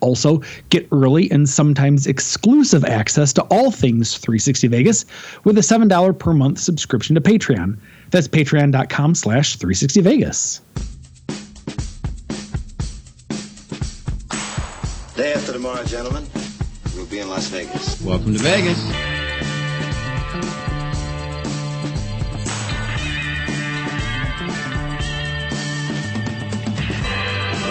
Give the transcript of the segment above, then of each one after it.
Also, get early and sometimes exclusive access to all things 360 Vegas with a $7 per month subscription to Patreon. That's patreon.com slash 360 Vegas. Day after tomorrow, gentlemen, we'll be in Las Vegas. Welcome to Vegas.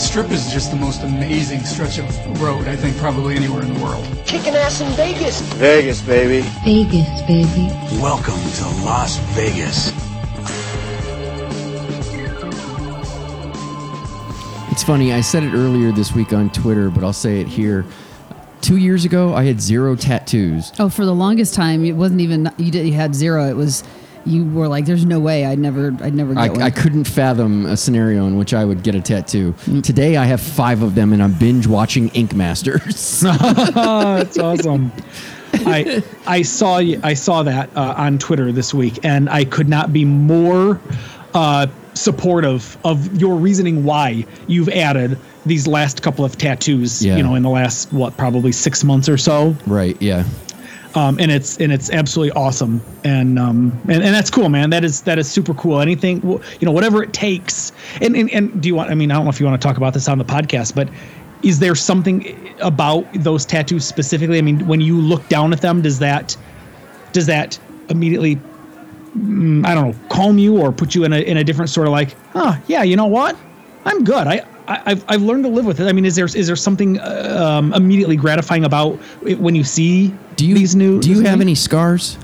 The Strip is just the most amazing stretch of road, I think, probably anywhere in the world. Kicking ass in Vegas. Vegas, baby. Vegas, baby. Welcome to Las Vegas. It's funny, I said it earlier this week on Twitter, but I'll say it here. Two years ago, I had zero tattoos. Oh, for the longest time, it wasn't even you did you had zero. It was you were like, "There's no way I'd never, I'd never get I, one." I couldn't fathom a scenario in which I would get a tattoo. Today, I have five of them, and I'm binge watching Ink Masters. That's awesome. I I saw you- I saw that uh, on Twitter this week, and I could not be more uh, supportive of your reasoning why you've added these last couple of tattoos. Yeah. You know, in the last what probably six months or so. right? Yeah. Um, and it's and it's absolutely awesome, and um, and, and that's cool, man. That is that is super cool. Anything, you know, whatever it takes. And, and and do you want? I mean, I don't know if you want to talk about this on the podcast, but is there something about those tattoos specifically? I mean, when you look down at them, does that does that immediately? mm, I don't know, calm you or put you in a in a different sort of like, oh yeah, you know what, I'm good. I. I- I've, I've learned to live with it. I mean, is there is there something uh, um, immediately gratifying about it when you see Do you these new? Do you have new- any scars?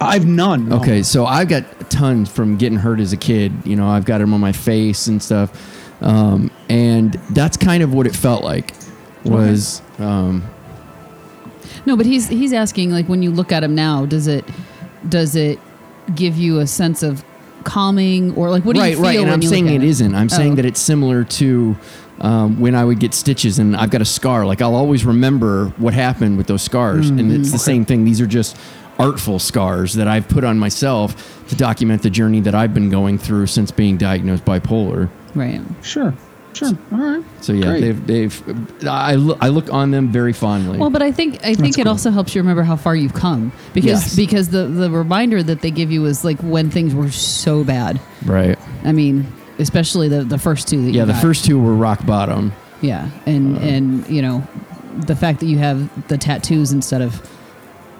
I've none. no. Okay, so I've got tons from getting hurt as a kid. You know, I've got them on my face and stuff, um, and that's kind of what it felt like. Was um, no, but he's he's asking like when you look at him now, does it does it give you a sense of calming or like what do right, you feel right. And I'm you saying look at it isn't. I'm Oh. saying that it's similar to um, when I would get stitches and I've got a scar. Like I'll always remember what happened with those scars, and Mm-hmm. it's the same thing. These are just artful scars that I've put on myself to document the journey that I've been going through since being diagnosed bipolar. right. Sure. Sure. All right. So yeah, Great. they've they've I look I look on them very fondly. Well, but I think I think it cool. also helps you remember how far you've come because Yes. because the the reminder that they give you is like when things were so bad. right. I mean, especially the the first two that Yeah, you the got. first two were rock bottom. Yeah, and uh, and you know, the fact that you have the tattoos instead of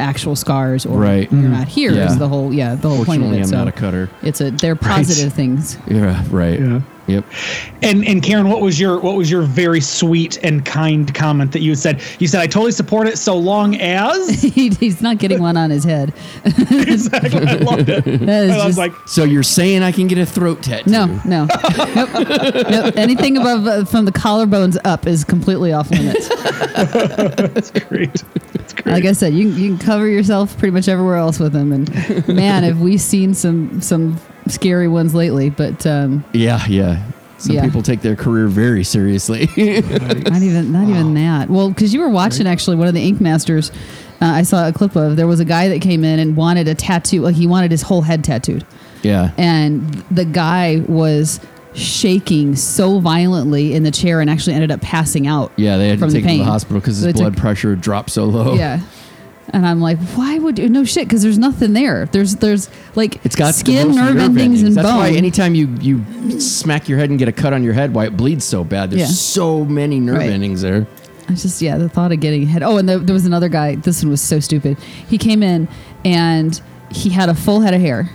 actual scars or Right. you're not mm-hmm. here is Yeah. the whole yeah the whole point of Fortunately, it. I'm so not a cutter. it's a they're positive things. Yeah, right. Yeah. Yep. And and Karen, what was your what was your very sweet and kind comment that you said? You said I totally support it so long as he, he's not getting one on his head. exactly. I loved it. That is I was just- like, So you're saying I can get a throat tattoo? no, no, nope, nope. Anything above uh, from the collarbones up is completely off limits. that's great. That's great. Like I said, you can- you can cover yourself pretty much everywhere else with them. And man, have we seen some some scary ones lately? But um, Yeah, yeah. Some Yeah. people take their career very seriously. not even not even that. Well, because you were watching actually one of the Ink Masters. Uh, I saw a clip of. There was a guy that came in and wanted a tattoo. Like he wanted his whole head tattooed, yeah. and the guy was shaking so violently in the chair and actually ended up passing out. Yeah, they had to from the take him to the hospital because his blood took- pressure dropped so low. Yeah. And I'm like, why would you? No shit, because there's nothing there. There's there's like It's got skin, most nerve, endings, and That's bone. why anytime you, you smack your head and get a cut on your head, why it bleeds so bad. There's Yeah. so many nerve Right. endings there. I just yeah, the thought of getting a head. Oh, and the, there was another guy. This one was so stupid. He came in and he had a full head of hair,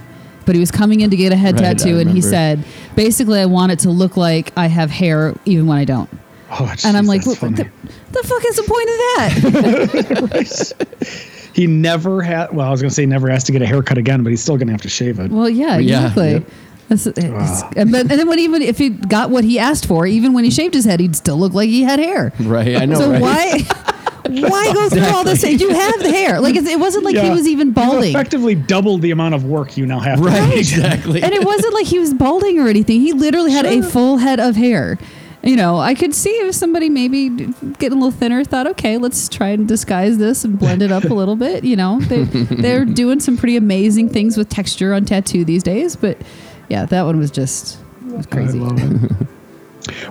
but he was coming in to get a head Right, tattoo, and he said, basically, I want it to look like I have hair even when I don't. Oh, And I'm like, what, the, the fuck is the point of that? he never had. Well, I was going to say he never has to get a haircut again, but he's still going to have to shave it. well, yeah, Yeah, exactly. yep. That's- it's- and, but, and then when even if he got what he asked for, even when he shaved his head, he'd still look like he had hair. Right, I know. so right? why why go through all this? You have the hair. Like it wasn't like he was even You balding. effectively doubled the amount of work you now have. to Right, exactly. and it wasn't like he was balding or anything. He literally had a full head of hair. You know, I could see if somebody maybe getting a little thinner thought, okay, let's try and disguise this and blend it up a little bit. You know, they, they're doing some pretty amazing things with texture on tattoo these days. But yeah, that one was just was crazy.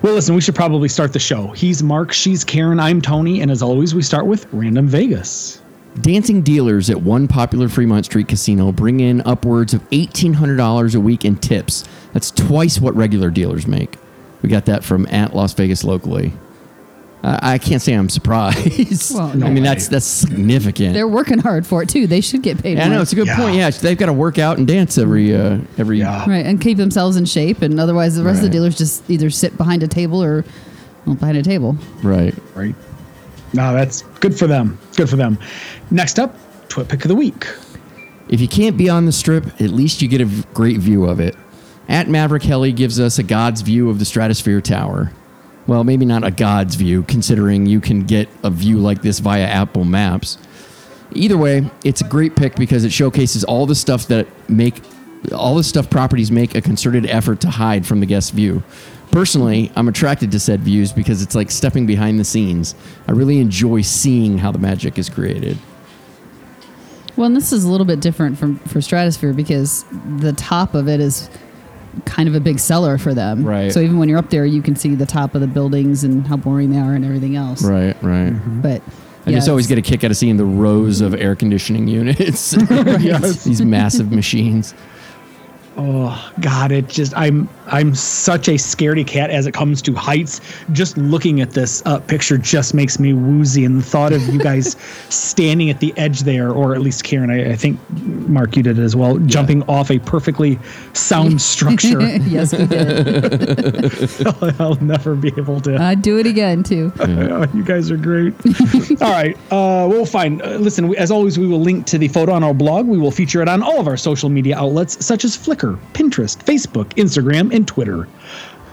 Well, listen, we should probably start the show. He's Mark, she's Karen, I'm Tony, and as always, we start with Random Vegas. Dancing dealers at one popular Fremont Street casino bring in upwards of $1,800 a week in tips. That's twice what regular dealers make. We got that from at Las Vegas locally. I I can't say I'm surprised. Well, I mean, way. that's that's significant. They're working hard for it too. They should get paid. Yeah, I know it's a good Yeah. point. Yeah, they've got to work out and dance every uh, every. Yeah. right and keep themselves in shape, and otherwise the rest of the dealers just either sit behind a table or well, behind a table. Right. Right. No, that's good for them. Good for them. Next up, Twit Pick of the Week. If you can't be on the strip, at least you get a great view of it. At Maverick Heli gives us a God's view of the Stratosphere Tower. Well, maybe not a God's view, considering you can get a view like this via Apple Maps. Either way, it's a great pick because it showcases all the stuff that make all the stuff properties make a concerted effort to hide from the guest view. Personally, I'm attracted to said views because it's like stepping behind the scenes. I really enjoy seeing how the magic is created. Well, and this is a little bit different from for Stratosphere because the top of it is kind of a big seller for them. Right. So even when you're up there, you can see the top of the buildings and how boring they are and everything else. Right, right. Mm-hmm. But I yeah, just always get a kick out of seeing the rows of air conditioning units. These massive machines. Oh God, it just I'm I'm such a scaredy cat as it comes to heights. Just looking at this uh, picture just makes me woozy, and the thought of you guys standing at the edge there, or at least Karen, I, I think Mark, you did it as well, jumping off a perfectly sound structure. yes, we did. I'll never be able to. I'd do it again too. Oh, you guys are great. all right. Uh, well, fine. Uh, listen, as always, we will link to the photo on our blog. We will feature it on all of our social media outlets, such as Flickr, Pinterest, Facebook, Instagram, and Twitter.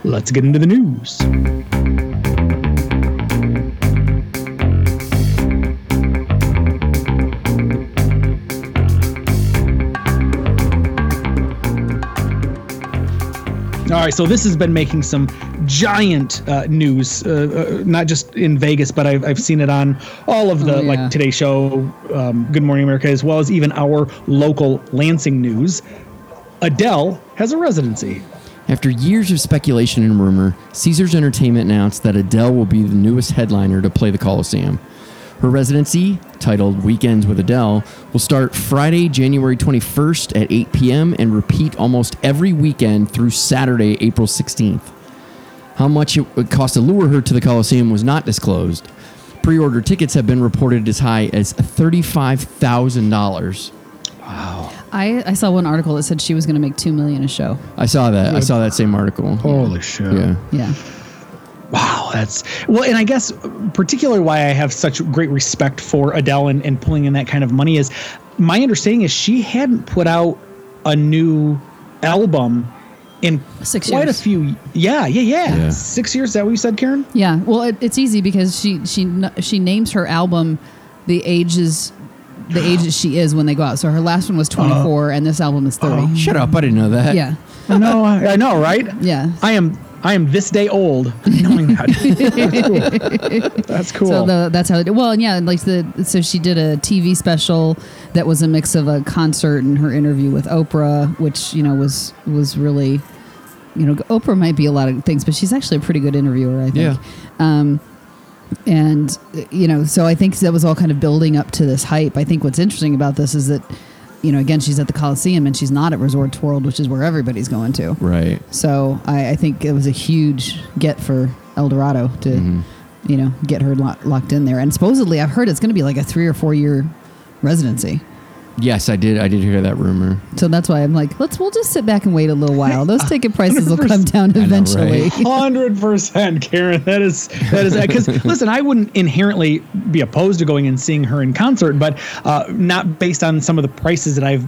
Let's get into the news. All right, so this has been making some giant uh, news, uh, uh, not just in Vegas, but I've, I've seen it on all of the Oh, yeah. like Today Show, um, Good Morning America, as well as even our local Lansing news. Adele has a residency. After years of speculation and rumor, Caesars Entertainment announced that Adele will be the newest headliner to play the Coliseum. Her residency, titled Weekends with Adele, will start Friday, January 21st at 8 p.m. and repeat almost every weekend through Saturday, April 16th. How much it would cost to lure her to the Coliseum was not disclosed. Pre order tickets have been reported as high as $35,000. I, I saw one article that said she was going to make two million a show. I saw that. I saw that same article. Holy shit. Yeah. Yeah. Wow, that's well, and I guess particularly why I have such great respect for Adele and, and pulling in that kind of money is my understanding is she hadn't put out a new album in Six quite years. a few. Yeah, yeah, yeah, Yeah. Six years. Is that what you said, Karen? Yeah. Well, it, it's easy because she she she names her album the ages the age that she is when they go out. So her last one was 24 and this album is 30. Shut up. I didn't know that. yeah. I know, I, I know, right? Yeah. I am. I am this day old, knowing that. That's cool. That's cool. So the, that's how they do. Well, and yeah, like the so she did a TV special that was a mix of a concert and her interview with Oprah, which you know was was really, you know, Oprah might be a lot of things, but she's actually a pretty good interviewer, I think. Yeah. Um, and you know, so I think that was all kind of building up to this hype. I think what's interesting about this is that, you know, again, she's at the Coliseum and she's not at Resorts World, which is where everybody's going to. Right. So I, I think it was a huge get for Eldorado to, Mm-hmm. you know, get her lo- locked in there. And supposedly, I've heard it's going to be like a three or four year residency. Yes, I did. I did hear that rumor. So that's why I'm like, let's we'll just sit back and wait a little while. Those ticket prices will come down eventually. Hundred percent, Karen. That is that is because listen, I wouldn't inherently be opposed to going and seeing her in concert, but uh, not based on some of the prices that I've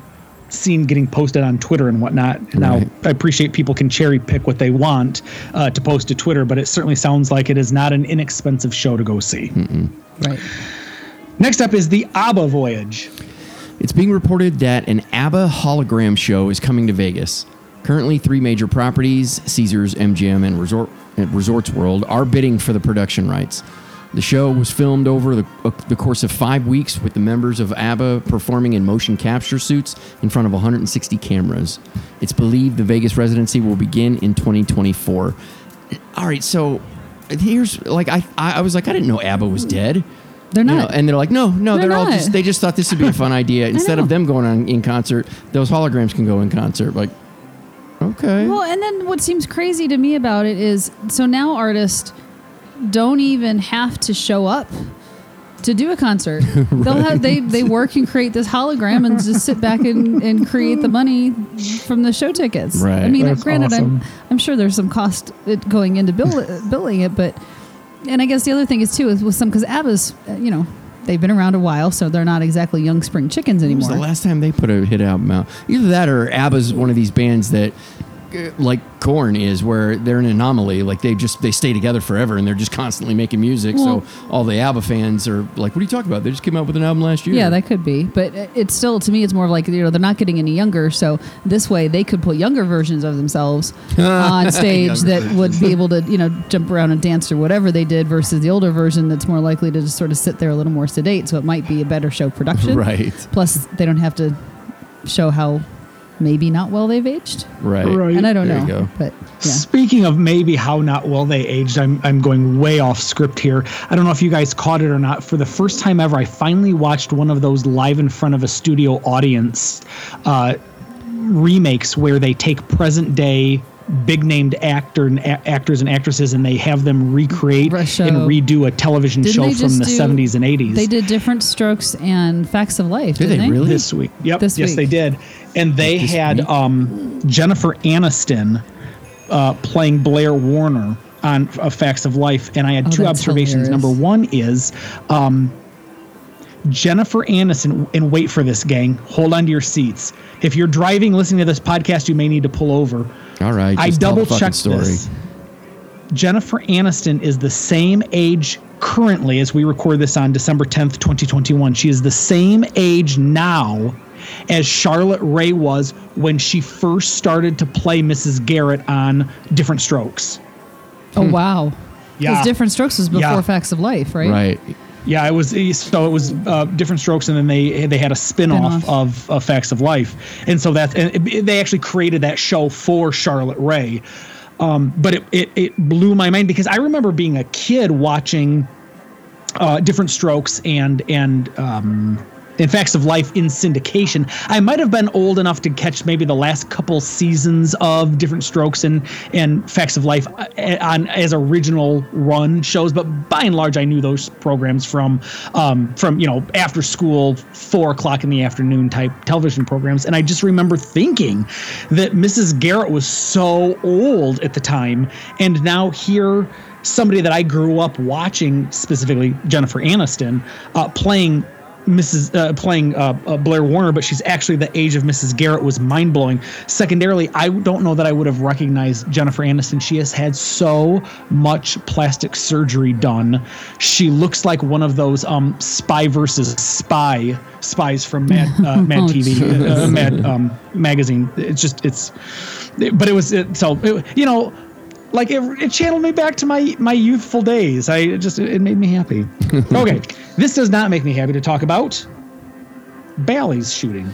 seen getting posted on Twitter and whatnot. Now, Right. I appreciate people can cherry pick what they want uh, to post to Twitter, but it certainly sounds like it is not an inexpensive show to go see. right. Next up is the ABBA Voyage. It's being reported that an ABBA hologram show is coming to Vegas. Currently, three major properties, Caesars, MGM, and Resort, Resorts World, are bidding for the production rights. The show was filmed over the, uh, the course of five weeks with the members of ABBA performing in motion capture suits in front of 160 cameras. It's believed the Vegas residency will begin in 2024. All right, so here's like I I was like I didn't know ABBA was dead. They're You not. know, and they're like, no, no, They're they're, all just they just thought this would be a fun idea. Instead of them going on in concert, those holograms can go in concert. Like, okay, Well, and then what seems crazy to me about it is so now artists don't even have to show up to do a concert. They'll have they they work and create this hologram and just sit back and, and create the money from the show tickets. Right. I mean, That's granted, awesome. I'm I'm sure there's some cost going into bill, billing it, but and I guess the other thing is too is with some because ABBA's uh, you know they've been around a while, so they're not exactly young spring chickens when was anymore. the last time they put a hit album out? Either that or ABBA's one of these bands that, like Korn is, where they're an anomaly. Like they just they stay together forever and they're just constantly making music. Well- so all the ABBA fans are like, "What are you talking about? They just came out with an album last year." Yeah, that could be, but it's still to me, it's more of like you know they're not getting any younger, so this way they could put younger versions of themselves on stage that would be able to you know jump around and dance or whatever they did, versus the older version that's more likely to just sort of sit there a little more sedate. So it might be a better show production, Right. Plus, they don't have to show how maybe not well they've aged, right, Right. and I don't There you know, go. but yeah. Speaking of maybe how not well they aged, I'm I'm going way off script here. I don't know if you guys caught it or not. For the first time ever, I finally watched one of those live in front of a studio audience uh, remakes where they take present day big named actor and a- actors and actresses and they have them recreate Re- show. and redo a television Didn't show from the do- 70s and 80s. They did Diff'rent Strokes and facts of life. Did didn't they really? this week. Yep. This yes, week. they did. And they This had um, Jennifer Aniston uh, playing Blair Warner on uh, Facts of Life. And I had Oh, two observations. hilarious. Number one is um, Jennifer Aniston, and wait for this, gang. Hold on to your seats. If you're driving, listening to this podcast, you may need to pull over. All right, I just tell double fucking checked story. this. Jennifer Aniston is the same age currently as we record this on December 10th, 2021. She is the same age now as Charlotte Rae was when she first started to play Mrs. Garrett on Diff'rent Strokes. Oh hmm. wow. Yeah. Because Diff'rent Strokes was before Yeah. Facts of Life, right? Right. Yeah, it was so it was uh, Diff'rent Strokes, and then they they had a spin-off, Spin-off. of Effects of Life, and so that's and it, they actually created that show for Charlotte Rae. Um, but it, it it blew my mind because I remember being a kid watching uh, different strokes and and um, in Facts of Life in syndication. I might have been old enough to catch maybe the last couple seasons of Diff'rent Strokes and and Facts of Life uh, on as original run shows, but by and large, I knew those programs from um, from you know after school, four o'clock in the afternoon type television programs. And I just remember thinking that Mrs. Garrett was so old at the time, and now here somebody that I grew up watching, specifically Jennifer Aniston, uh, playing Mrs. Uh, playing uh, uh, Blair Warner, but she's actually the age of Mrs. Garrett was mind blowing. Secondarily, I don't know that I would have recognized Jennifer Aniston. She has had so much plastic surgery done. She looks like one of those um, spy versus spy spies from Mad uh, Mad Oh, TV, uh, Mad um, magazine. It's just it's, but it was it, so it, you know like it, it channeled me back to my my youthful days. I it just it made me happy. okay, this does not make me happy to talk about Bally's shooting.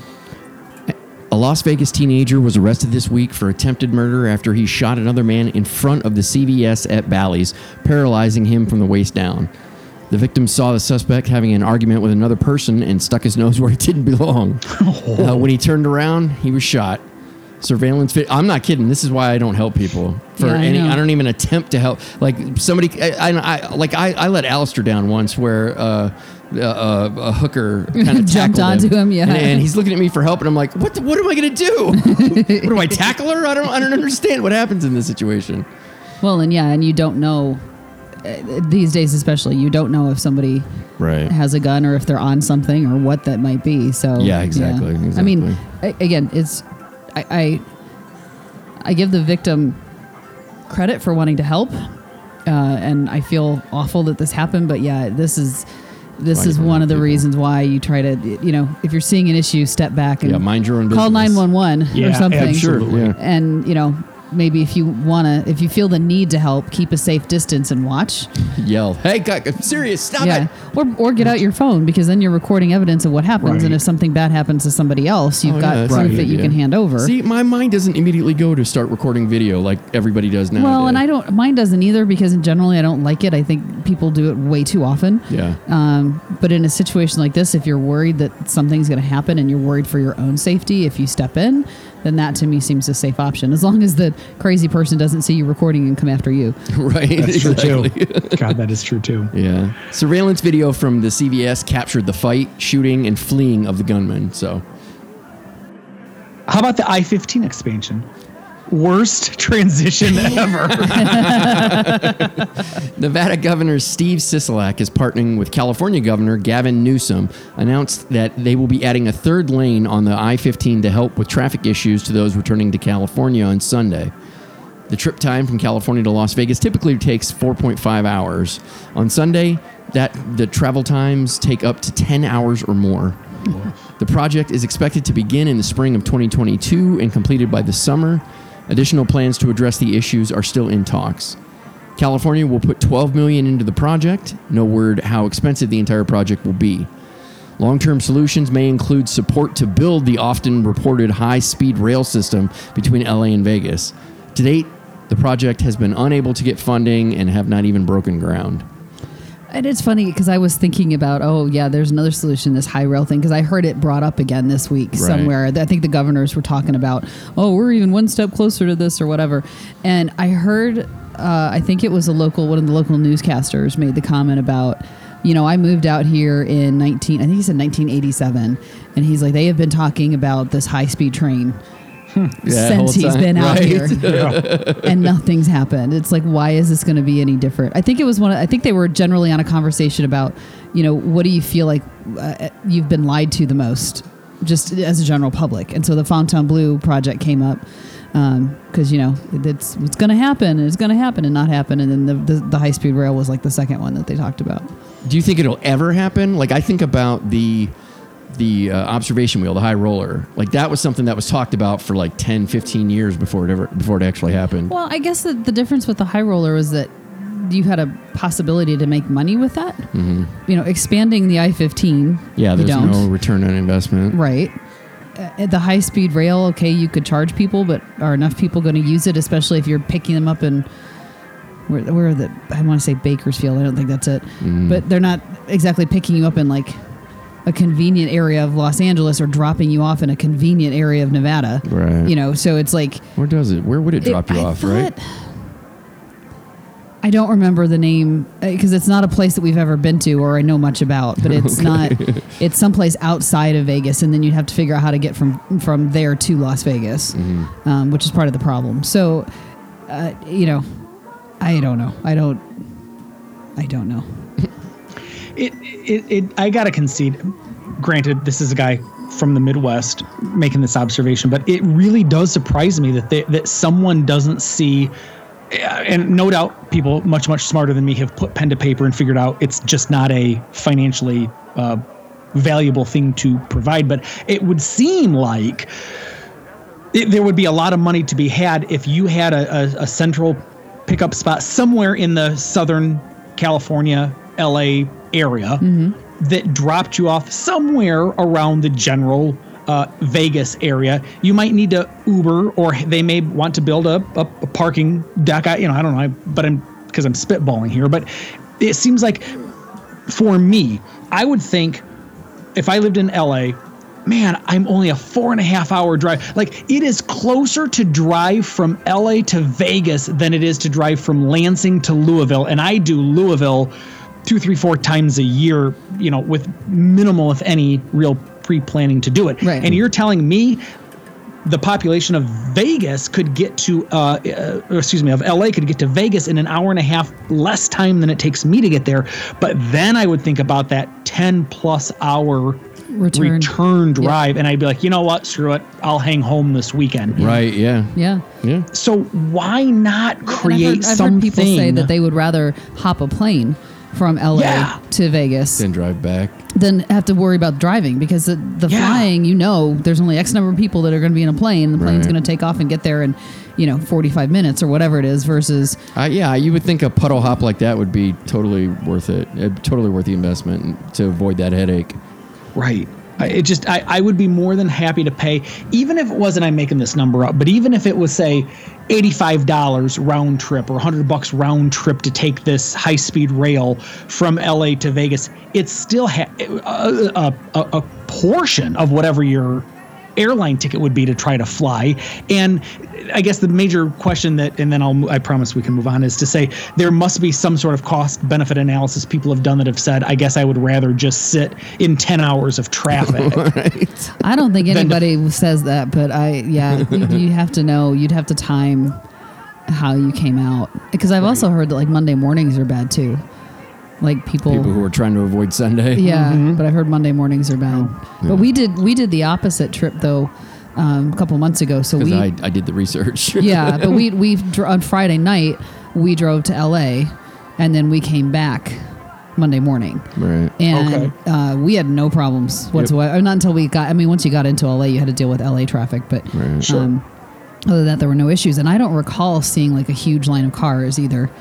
A Las Vegas teenager was arrested this week for attempted murder after he shot another man in front of the CVS at Bally's, paralyzing him from the waist down. The victim saw the suspect having an argument with another person and stuck his nose where it didn't belong. Uh, when he turned around, he was shot. Surveillance vid- i'm not kidding this is why i don't help people for Yeah, I any know. I, don't even attempt to help like somebody i, I, I like I, I let Alistair down once where uh uh, uh, a hooker kind of Jumped onto him, yeah. and, and he's looking at me for help, and I'm like, "What? The, what am I going to do? what do I tackle her? I don't. I don't understand what happens in this situation." Well, and yeah, and you don't know uh, these days, especially, you don't know if somebody Right. has a gun or if they're on something or what that might be. So Yeah, exactly, Exactly. I mean, a- again, it's I, I I give the victim credit for wanting to help, uh, and I feel awful that this happened. But yeah, this is this is one of the people. reasons why you try to you know if you're seeing an issue, step back and Yeah, mind your own call nine one one or something. Sure. Yeah. And you know. Maybe if you wanna, if you feel the need to help, keep a safe distance and watch. Yell, "Hey, guy, I'm serious! Stop Yeah, it!" or or get out your phone because then you're recording evidence of what happens, Right. and if something bad happens to somebody else, you've Oh, got yeah, proof good that you idea. can hand over. See, my mind doesn't immediately go to start recording video like everybody does now. well, and I don't, mine doesn't either because generally I don't like it. I think people do it way too often. Yeah. Um, but in a situation like this, if you're worried that something's going to happen and you're worried for your own safety, if you step in, then that to me seems a safe option. As long as the crazy person doesn't see you recording and come after you. right. That's true exactly. too. God, that is true too. Yeah. Surveillance video from the CVS captured the fight, shooting, and fleeing of the gunman. So, How about the I-15 expansion? Worst transition ever. Nevada Governor Steve Sisolak is partnering with California Governor Gavin Newsom, announced that they will be adding a third lane on the I 15 to help with traffic issues to those returning to California on Sunday. The trip time from California to Las Vegas typically takes 4.5 hours. On Sunday, that the travel times take up to 10 hours or more. The project is expected to begin in the spring of 2022 and completed by the summer. Additional plans to address the issues are still in talks. California will put 12 million into the project. No word how expensive the entire project will be. Long-term solutions may include support to build the often reported high-speed rail system between LA and Vegas. To date, the project has been unable to get funding and have not even broken ground. And it's funny because I was thinking about, oh yeah, there's another solution, this high rail thing, because I heard it brought up again this week somewhere. I think the governors were talking about, oh, we're even one step closer to this or whatever. And I heard, uh, I think it was a local, one of the local newscasters made the comment about, you know, I moved out here in 19, I think he said 1987, and he's like, they have been talking about this high speed train Yeah, since he's time, been out right? here and nothing's happened. It's like, why is this going to be any different? I think it was one. Of, I think they were generally on a conversation about, you know, what do you feel like uh, you've been lied to the most, just as a general public. And so the Fontainebleau project came up because you know it's it's going to happen, and it's going to happen, and not happen. And then the, the the high speed rail was like the second one that they talked about. Do you think it'll ever happen? Like I think about the the uh, observation wheel, the high roller. Like that was something that was talked about for like 10, 15 years before it ever before it actually happened. Well, I guess the, the difference with the high roller was that you had a possibility to make money with that. Mm-hmm. You know, expanding the I fifteen. yeah, you there's don't. no return on investment. Right. Uh, the high speed rail, okay, you could charge people, but are enough people going to use it, especially if you're picking them up in where, where are the I want to say Bakersfield. I don't think that's it, Mm-hmm. but they're not exactly picking you up in like a convenient area of Los Angeles or dropping you off in a convenient area of Nevada. Right. You know, so it's like Where does it? Where would it drop you I off? Right. I don't remember the name because it's not a place that we've ever been to or I know much about, but it's not. It's someplace outside of Vegas, and then you'd have to figure out how to get from from there to Las Vegas, Mm-hmm. um, which is part of the problem. So, uh, you know, I don't know. I don't. I don't know. It, it, it I gotta concede. Granted, this is a guy from the Midwest making this observation, but it really does surprise me that they, that someone doesn't see. And no doubt, people much much smarter than me have put pen to paper and figured out it's just not a financially uh, valuable thing to provide. But it would seem like it, there would be a lot of money to be had if you had a, a, a central pickup spot somewhere in the Southern California, LA area that dropped you off somewhere around the general uh, Vegas area. You might need to Uber, or they may want to build a, a, a parking deck. I, you know, I don't know, I, but I'm because I'm spitballing here. But it seems like for me, I would think if I lived in LA, man, I'm only a four and a half hour drive. Like it is closer to drive from LA to Vegas than it is to drive from Lansing to Louisville. And I do Louisville two, three, four times a year, you know, with minimal, if any, real pre planning to do it. Right. And you're telling me the population of Vegas could get to, uh, uh, or excuse me, of LA could get to Vegas in an hour and a half less time than it takes me to get there. But then I would think about that 10 plus hour Return. return drive, and I'd be like, you know what, screw it, I'll hang home this weekend. Right. Yeah. Yeah. Yeah. So why not And I've create heard, I've something? heard people say that they would rather hop a plane from LA Yeah. to Vegas Then drive back. Then have to worry about driving because the, the Yeah. flying, you know, there's only X number of people that are going to be in a plane. The plane's Right. going to take off and get there in, you know, 45 minutes or whatever it is versus Uh, yeah, you would think a puddle hop like that would be totally worth it. Uh, totally worth the investment to avoid that headache. Right. I, it just I, I would be more than happy to pay, even if it wasn't I'm making this number up, but even if it was say $85 round trip or 100 bucks round trip to take this high speed rail from LA to Vegas, it's still ha- a, a, a, a portion of whatever your airline ticket would be to try to fly. And I guess the major question that, and then I'll, I promise we can move on, is to say there must be some sort of cost benefit analysis people have done that have said, I guess I would rather just sit in 10 hours of traffic. I don't think Then to- anybody says that, but I, yeah, you, you have to know, you'd have to time how you came out. Because I've also heard that like Monday mornings are bad too. Like people, People who are trying to avoid Sunday. yeah, Mm-hmm. but I've heard Monday mornings are bad. But we did, we did the opposite trip though, um, a couple months ago. So we, I, I did the research. yeah, but we, we, on Friday night, we drove to LA and then we came back Monday morning. right. and Okay. uh, we had no problems whatsoever. Not until we got. I mean, once you got into LA, you had to deal with LA traffic, but Right. Sure. um, other than that, there were no issues. And I don't recall seeing like a huge line of cars either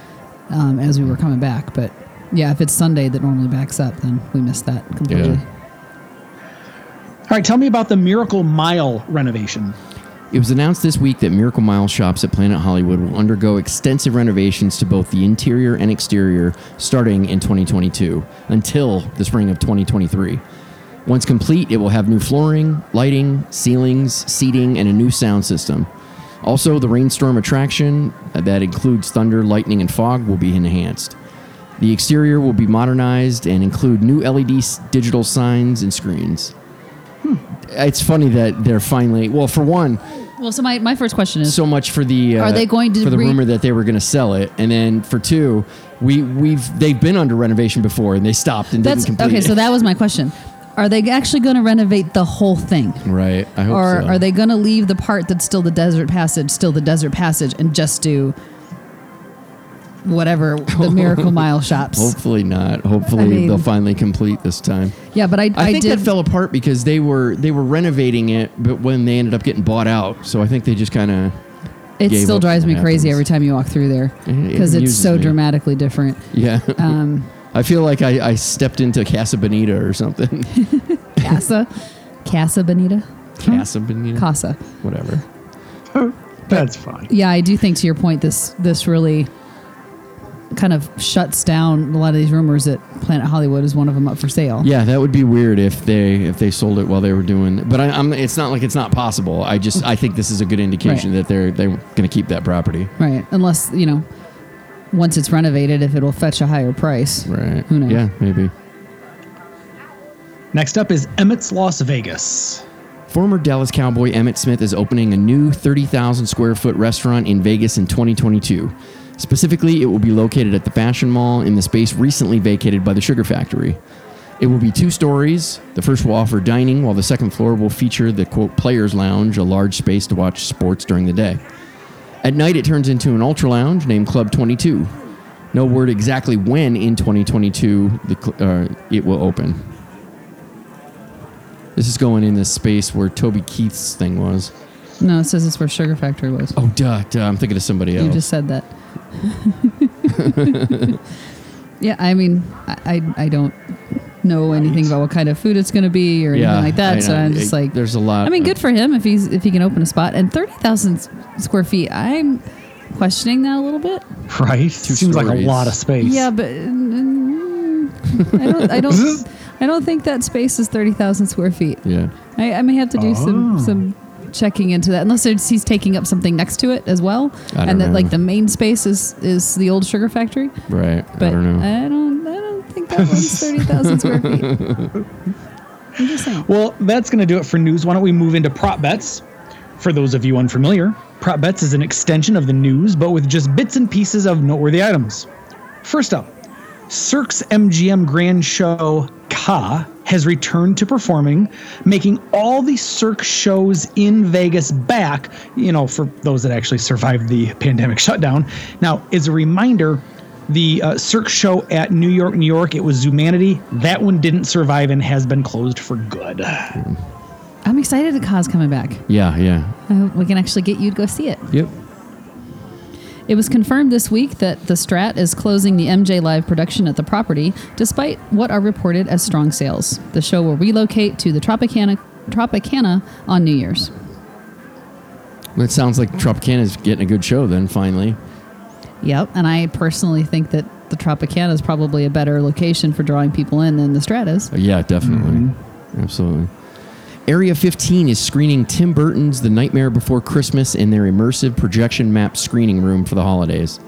um, as we were coming back. But yeah, if it's Sunday that normally backs up, then we missed that completely. Yeah. All right, tell me about the Miracle Mile renovation. It was announced this week that Miracle Mile shops at Planet Hollywood will undergo extensive renovations to both the interior and exterior starting in 2022 until the spring of 2023. Once complete, it will have new flooring, lighting, ceilings, seating, and a new sound system. Also, the rainstorm attraction uh, that includes thunder, lightning, and fog will be enhanced. The exterior will be modernized and include new LED digital signs and screens. It's funny that they're finally, well, for one, Well, so my, my first question is so much for the uh, Are they going to for the re- rumor that they were going to sell it, and then for two, we we've they've been under renovation before and they stopped and that's didn't complete okay. So that was my question. Are they actually going to renovate the whole thing? right, I hope or so. are they going to leave the part that's still the desert passage still the desert passage and just do whatever the miracle mile shops Hopefully not. Hopefully I mean- they'll finally complete this time. yeah but i, I, think did that fell apart because they were they were renovating it, but when they ended up getting bought out, so I think they just kind of it gave still up drives me what crazy every time you walk through there It because it's so me. dramatically different yeah. um I feel like I, I stepped into Casa Bonita or something. casa casa bonita Casa Bonita, casa whatever. That's fine. yeah i do think to your point this this really kind of shuts down a lot of these rumors that planet hollywood is one of them up for sale Yeah, that would be weird if they if they sold it while they were doing. But I, I'm. It's not like it's not possible. I just I think this is a good indication Right. that they're they're going to keep that property. right unless you know once it's renovated if it'll fetch a higher price Right. Who knows? Yeah, maybe. Next up is Emmitt's Las Vegas. Former Dallas Cowboy Emmitt Smith is opening a new 30,000 square foot restaurant in Vegas in 2022. Specifically, it will be located at the Fashion Mall in the space recently vacated by the Sugar Factory. It will be two stories. The first will offer dining, while the second floor will feature the quote Players Lounge, a large space to watch sports during the day. At night, it turns into an ultra lounge named Club 22. No word exactly when in 2022 the, uh, it will open. This is going in this space where Toby Keith's thing was. No, it says it's where Sugar Factory was. Oh, duh, duh. I'm thinking of somebody else. You just said that. yeah, I mean, I, I, I don't know anything about what kind of food it's going to be or Yeah, anything like that. I so know. I'm just It- like, there's a lot I mean, of- good for him if he's if he can open a spot and thirty thousand square feet. I'm questioning that a little bit. Right? Seems like a lot of space. Yeah, but mm, I don't, I don't, I don't think that space is thirty thousand square feet. Yeah. I, I may have to do some some checking into that, unless it's, he's taking up something next to it as well, I don't and that know. like the main space is is the old sugar factory. Right. But I don't know. I don't, I don't think that one's thirty thousand square feet. I'm just saying. Well, that's going to do it for news. Why don't we move into prop bets? For those of you unfamiliar, prop bets is an extension of the news, but with just bits and pieces of noteworthy items. First up, Cirque's MGM Grand Show Ka has returned to performing, making all the Cirque shows in Vegas back, you know, for those that actually survived the pandemic shutdown. Now, as a reminder, the uh, Cirque show at New York, New York, it was Zumanity. That one didn't survive and has been closed for good. I'm excited that Ka's coming back. yeah, yeah. I hope we can actually get you to go see it. Yep. It was confirmed this week that the Strat is closing the MJ Live production at the property, despite what are reported as strong sales. The show will relocate to the Tropicana, Tropicana on New Year's. It sounds like Tropicana is getting a good show then, finally. Yep, and I personally think that the Tropicana is probably a better location for drawing people in than the Strat is. Yeah, definitely. Mm-hmm. Absolutely. Area 15 is screening Tim Burton's The Nightmare Before Christmas in their immersive projection map screening room for the holidays.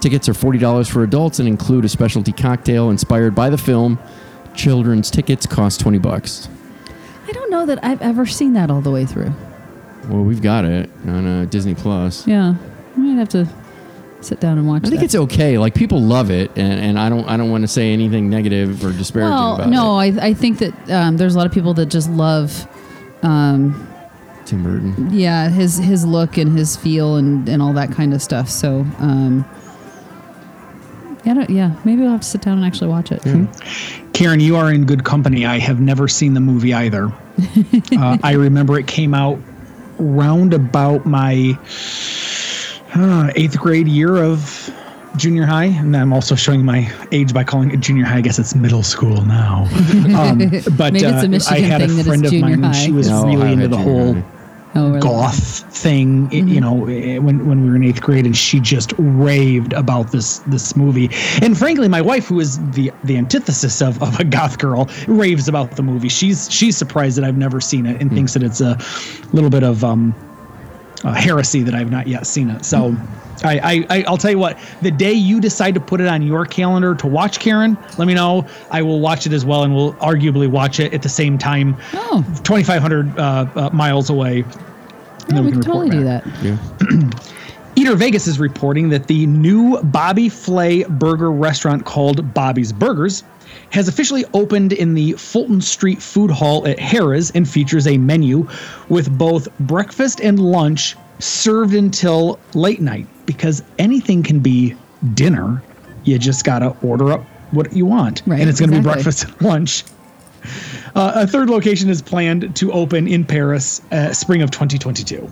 Tickets are $40 for adults and include a specialty cocktail inspired by the film. Children's tickets cost 20 bucks. I don't know that I've ever seen that all the way through. Well, we've got it on uh, Disney Plus. Yeah, I might have to sit down and watch I think that. it's okay. Like people love it, and, and I don't I don't want to say anything negative or disparaging well, about no, it. I, I think that um, there's a lot of people that just love, um, Tim Burton. yeah, his his look and his feel and, and all that kind of stuff. So, um, yeah, don't- yeah, maybe I'll have to sit down and actually watch it. Karen, you are in good company. I have never seen the movie either. uh, I remember it came out round about my uh, eighth grade year of junior high, and I'm also showing my age by calling it junior high. I guess it's middle school now. Um, but Maybe it's a uh, Michigan I had a thing that friend it's of junior mine, and she was No, really into the whole high. Oh, really? goth thing i- you know eh, when when we were in eighth grade and she just raved about this this movie and frankly my wife who is the the antithesis of, of a goth girl raves about the movie she's she's surprised that i've never seen it and thinks that it's a little bit of um uh, heresy that i've not yet seen it so I, I, I i'll tell you what the day you decide to put it on your calendar to watch karen let me know i will watch it as well and we'll arguably watch it at the same time Oh, 2500 uh, uh, miles away yeah, we we can can totally do back. that. Yeah. Eater Vegas is reporting that the new Bobby Flay burger restaurant called Bobby's Burgers has officially opened in the Fulton Street Food Hall at Harrah's and features a menu with both breakfast and lunch served until late night because anything can be dinner. You just got to order up what you want. Right, and it's going to exactly. be breakfast and lunch. Uh, a third location is planned to open in Paris uh, spring of 2022.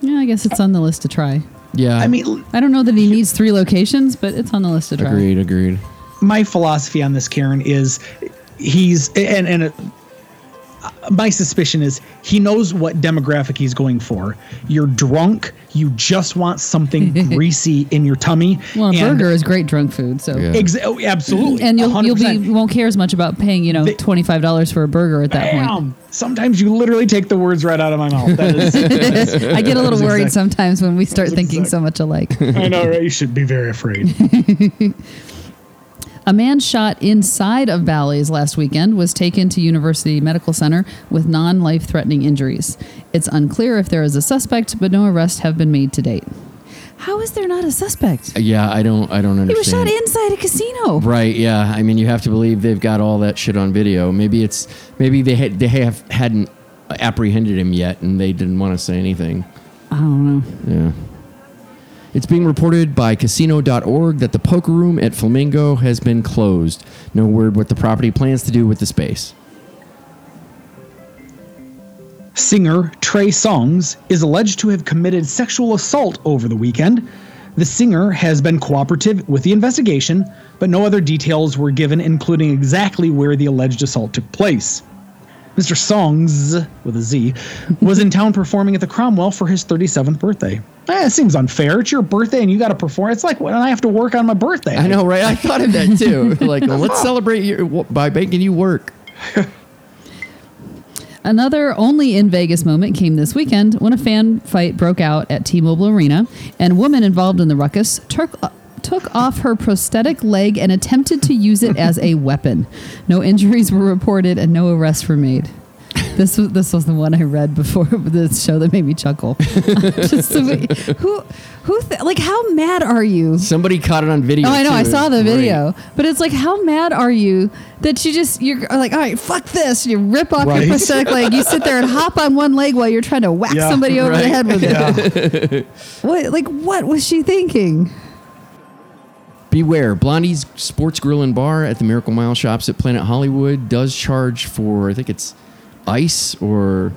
Yeah, I guess it's on the list to try. Yeah. I mean, I don't know that he needs three locations, but it's on the list to try. agreed, agreed. my philosophy on this, Karen, is he's and and uh, my suspicion is he knows what demographic he's going for. You're drunk. You just want something greasy in your tummy. Well, a and burger is great drunk food, so Yeah. Ex- oh, absolutely, and you'll you'll be you won't care as much about paying you know twenty five dollars for a burger at that point. Sometimes you literally take the words right out of my mouth. That is, I get a little worried exact- sometimes when we start thinking exact- so much alike. I know, right? You should be very afraid. A man shot inside of Bally's last weekend was taken to University Medical Center with non life threatening injuries. It's unclear if there is a suspect, but no arrests have been made to date. How is there not a suspect? Uh, yeah, I don't I don't understand. He was shot inside a casino. Right. Yeah. I mean, you have to believe they've got all that shit on video. Maybe it's maybe they had, they have hadn't apprehended him yet, and they didn't want to say anything. I don't know. Yeah. It's being reported by casino.org that the poker room at Flamingo has been closed. No word what the property plans to do with the space. Singer Trey Songz is alleged to have committed sexual assault over the weekend. The singer has been cooperative with the investigation, but no other details were given, including exactly where the alleged assault took place. Mr. Songz, with a Z, was in town performing at the Cromwell for his 37th birthday. Eh, it seems unfair. It's your birthday and you got to perform. It's like when I have to work on my birthday. I know, right? I thought of that too. like, let's celebrate your, by making you work. Another only in Vegas moment came this weekend when a fan fight broke out at T-Mobile Arena, and a woman involved in the ruckus took took off her prosthetic leg and attempted to use it as a weapon. No injuries were reported and no arrests were made. This was this was the one I read before the show that made me chuckle. Just who who th- like how mad are you? Somebody caught it on video. Oh, I know. too. I saw the Great. video, but it's like, how mad are you that you just you're like, all right, fuck this. You rip off Right. your prosthetic leg. You sit there and hop on one leg while you're trying to whack Yeah, somebody over the head with it. what? Like, what was she thinking? Beware, Blondie's Sports Grill and Bar at the Miracle Mile shops at Planet Hollywood does charge for, I think it's ice or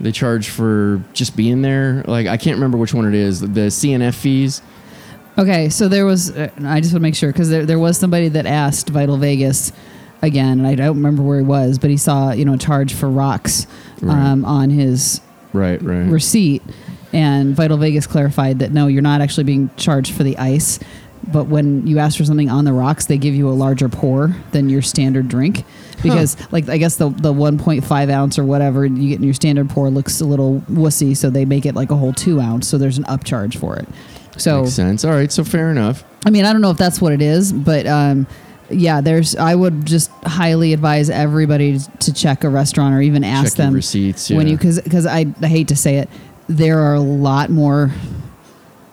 they charge for just being there. Like, I can't remember which one it is. The CNF fees. Okay, so there was. Uh, I just want to make sure because there there was somebody that asked Vital Vegas again, and I don't remember where he was, but he saw you know a charge for rocks um, on his Right, right. receipt, and Vital Vegas clarified that no, you're not actually being charged for the ice. But when you ask for something on the rocks, they give you a larger pour than your standard drink, because like I guess the the 1.5 ounce or whatever you get in your standard pour looks a little wussy, so they make it like a whole two ounce, so there's an upcharge for it. So Makes sense. All right, so fair enough. I mean, I don't know if that's what it is, but um, yeah, there's. I would just highly advise everybody to check a restaurant or even ask them receipts, when you because because I, I hate to say it, there are a lot more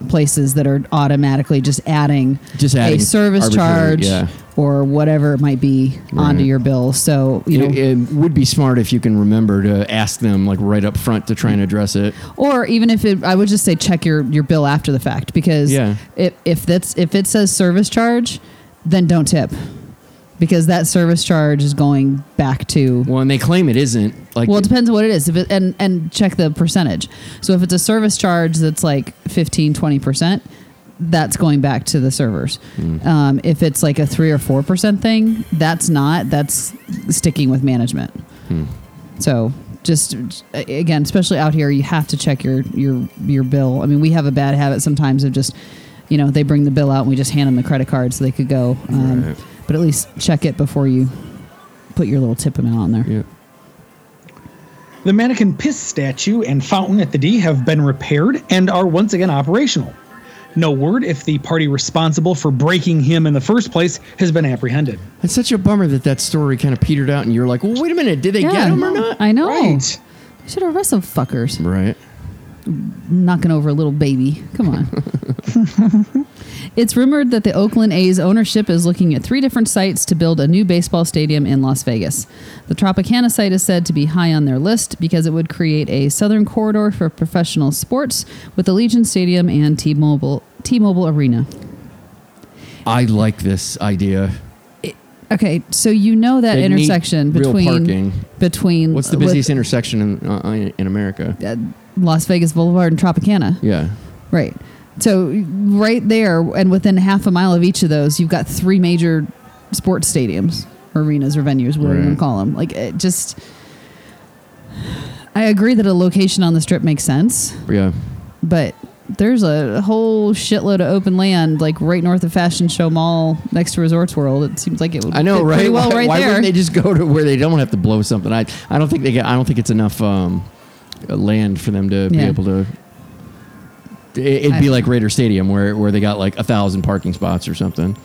places that are automatically just adding Just adding a service charge yeah. or whatever it might be onto your bill. So you know, it, it would be smart if you can remember to ask them like right up front to try and address it. or even if it, I would just say check your your bill after the fact because Yeah. if if that's if it says service charge, then don't tip because that service charge is going back to. Well, and they claim it isn't. Like, Well, it depends on what it is. If it, and and check the percentage. So if it's a service charge that's like 15 20 percent, that's going back to the servers. Hmm. Um, if it's like a three or four percent thing, that's not. That's sticking with management. Hmm. So just again, especially out here, you have to check your your your bill. I mean, we have a bad habit sometimes of just, you know, they bring the bill out and we just hand them the credit card so they could go. Um, Right. But at least check it before you put your little tip amount on there. yeah. The Manneken Pis statue and fountain at the D have been repaired and are once again operational. No word if the party responsible for breaking him in the first place has been apprehended. It's such a bummer that that story kind of petered out, and you're like, well, wait a minute, did they get him or not? I know. Right. Should arrest some fuckers Right. Knocking over a little baby. Come on. it's rumored that the Oakland A's ownership is looking at three different sites to build a new baseball stadium in Las Vegas. The Tropicana site is said to be high on their list because it would create a southern corridor for professional sports with the Allegiant Stadium and T-Mobile T-Mobile Arena. I like this idea. Okay, so you know that They intersection between parking. between What's the with, busiest intersection in uh, in America? uh, Las Vegas Boulevard and Tropicana. Yeah. Right. So right there, and within half a mile of each of those, you've got three major sports stadiums, or arenas, or venues, whatever you Right. want to call them. Like it just, I agree that a location on the strip makes sense, Yeah. but there's a whole shitload of open land, like right north of Fashion Show Mall, next to Resorts World. It seems like it would. I know, right? Pretty well, why right why there. wouldn't they just go to where they don't have to blow something? I I don't think they get. I don't think it's enough um, land for them to be Yeah. able to. it- It'd be like Raider Stadium, where where they got like a thousand parking spots or something.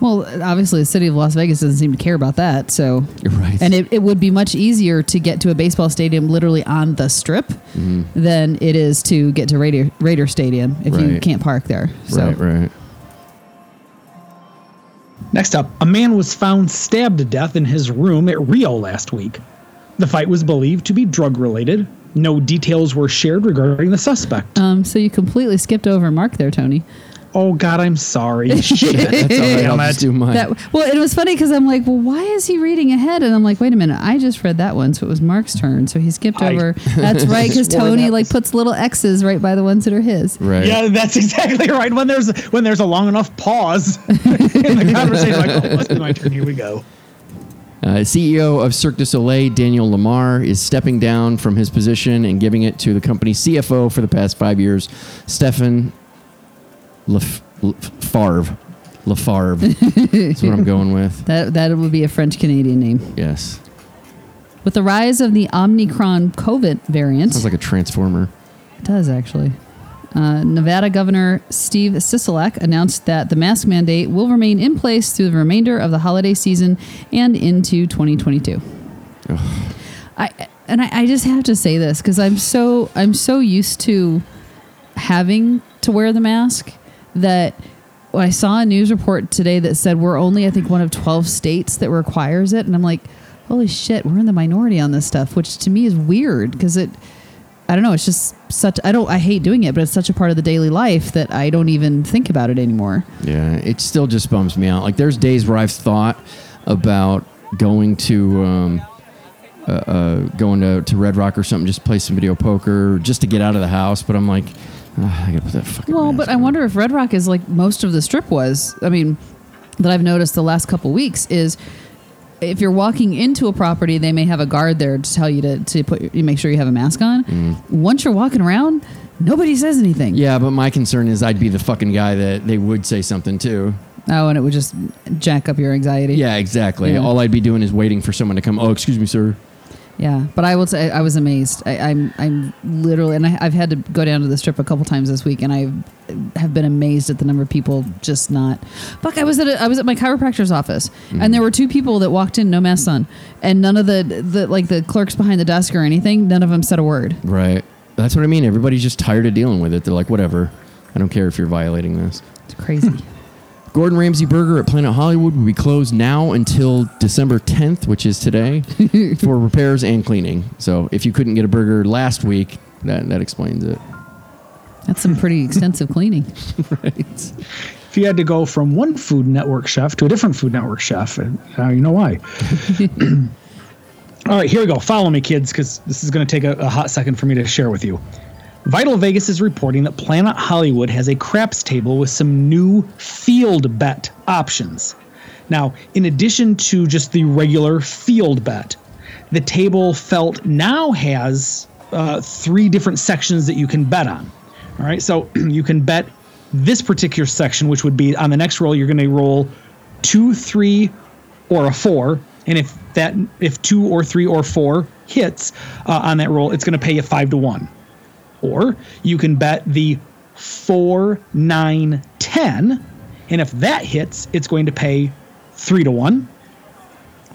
Well, obviously, the city of Las Vegas doesn't seem to care about that. So, You're right. and it, it would be much easier to get to a baseball stadium literally on the strip Mm-hmm. than it is to get to Raider, Raider Stadium if you Right. can't park there. So, Right, right. Next up, a man was found stabbed to death in his room at Rio last week. The fight was believed to be drug related. No details were shared regarding the suspect. um, so you completely skipped over Mark there, Tony. Oh God, I'm sorry. Shit. That's all right. I'll Damn just it. do mine. That well, it was funny because I'm like, well, why is he reading ahead? And I'm like, wait a minute, I just read that one, so it was Mark's turn. So he skipped I over. That's right, because swore Tony that like was- puts little X's right by the ones that are his. right. Yeah, that's exactly right. When there's when there's a long enough pause in the conversation, like, oh, it's my turn. Here we go. Uh, CEO of Cirque du Soleil, Daniel Lamarre, is stepping down from his position and giving it to the company's CFO for the past five years, Stefan Lef- Lefavre. Lefavre. That's what I'm going with. That that would be a French Canadian name. Yes. With the rise of the Omicron COVID variant, Sounds like a transformer. it does actually. Uh, Nevada Governor Steve Sisolak announced that the mask mandate will remain in place through the remainder of the holiday season and into 2022. I and I, I just have to say this because I'm so I'm so used to having to wear the mask that when I saw a news report today that said we're only I think one of 12 states that requires it and I'm like holy shit we're in the minority on this stuff which to me is weird because it I don't know it's just such I don't I hate doing it but it's such a part of the daily life that I don't even think about it anymore. Yeah, it still just bums me out. Like there's days where I've thought about going to um, uh, uh, going to, to Red Rock or something, just play some video poker, just to get out of the house. But I'm like, "Ah, I gotta put that fucking. Well, but I wonder if Red Rock is like most of the strip was. I mean, that I've noticed the last couple weeks is if you're walking into a property, they may have a guard there to tell you to, to put make sure you have a mask on. Once you're walking around, nobody says anything. Mm. Yeah, but my concern is I'd be the fucking guy that they would say something to. Oh, and it would just jack up your anxiety. Yeah, exactly. Yeah. All I'd be doing is waiting for someone to come. Oh, excuse me, sir. Yeah, but I will say I was amazed. I, I'm I'm literally, and I, I've had to go down to the strip a couple times this week, and I have been amazed at the number of people just not. Fuck, I was at a, I was at my chiropractor's office, Mm-hmm. and there were two people that walked in no mask on, and none of the the like the clerks behind the desk or anything, none of them said a word. Right. That's what I mean. Everybody's just tired of dealing with it. They're like, whatever. I don't care if you're violating this. It's crazy. Gordon Ramsay Burger at Planet Hollywood will be closed now until December 10th, which is today, for repairs and cleaning. So if you couldn't get a burger last week, that, that explains it. That's some pretty extensive cleaning. Right. If you had to go from one Food Network chef to a different Food Network chef, and now you know why. All right, here we go. Follow me, kids, because this is going to take a, a hot second for me to share with you. Vital Vegas is reporting that Planet Hollywood has a craps table with some new field bet options. Now, in addition to just the regular field bet, the table felt now has uh, three different sections that you can bet on. All right, so you can bet this particular section, which would be on the next roll, you're going to roll two, three, or a four. And if that, if two or three or four hits uh, on that roll, it's going to pay you five to one. Or you can bet the four, nine, ten, and if that hits, it's going to pay three to one.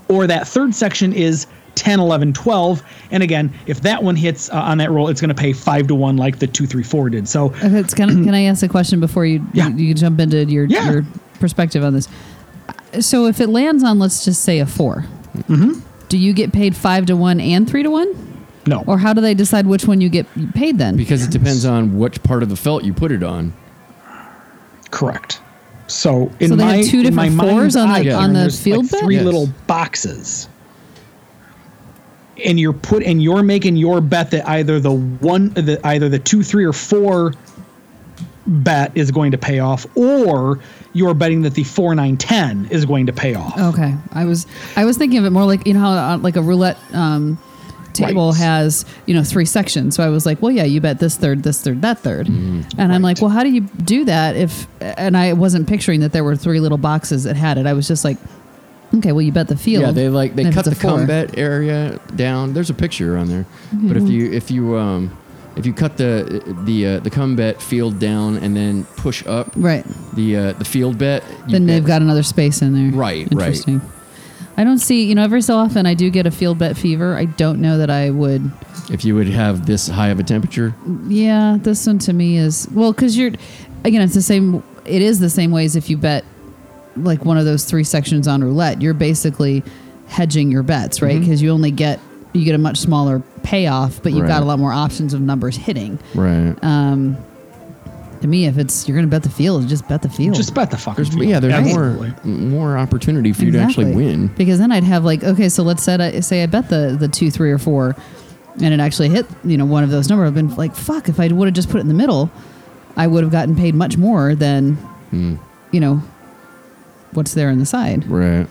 Or that third section is 10, 11, 12. And again, if that one hits uh, on that roll, it's going to pay five to one like the two, three, four did. So Okay, it's kind of, can I ask a question before you, Yeah. you you jump into your Yeah. your perspective on this? So if it lands on let's just say a 4 Mm-hmm. do you get paid five to one and three to one, no. or how do they decide which one you get paid then? Because it depends on which part of the felt you put it on. Correct. So in So they have my two in my fours on the- eye, on the there's field like bet? three Yes. little boxes, and you're put and you're making your bet that either the one the either the two, three, or four bet is going to pay off, or you're betting that the four, nine, ten is going to pay off. Okay, I was I was thinking of it more like you know how uh, like a roulette um, table Right. has you know three sections. So I was like, well, yeah, you bet this third, this third, that 3rd Mm-hmm. and I'm like, well, how do you do that if? And I wasn't picturing that there were three little boxes that had it. I was just like, okay, well, you bet the field. Yeah, they like they cut the four- combat area down. There's a picture on there, but if you if you um if you cut the the uh, the combat field down and then push up right? the uh, the field bet, you Then they've got another space in there. Right, right. I don't see, you know, every so often I do get a field bet fever. I don't know that I would if you would have this high of a temperature. Yeah, this one to me is well because you're again it's the same. It is the same way as if you bet like one of those three sections on roulette. You're basically hedging your bets, right? Mm-hmm. Because you only get you get a much smaller payoff, but you've Right. got a lot more options of numbers hitting. Right. Um, to me, if it's you're going to bet the field, just bet the field. Just bet the fucking there's field. yeah, there's Absolutely. more more opportunity for you to actually win. Because then I'd have like, okay, so let's say I, say I bet the the two, three, or four, and it actually hit you know one of those numbers. I've been like, fuck, if I would have just put it in the middle, I would have gotten paid much more than Hmm. you know what's there on the side. Right.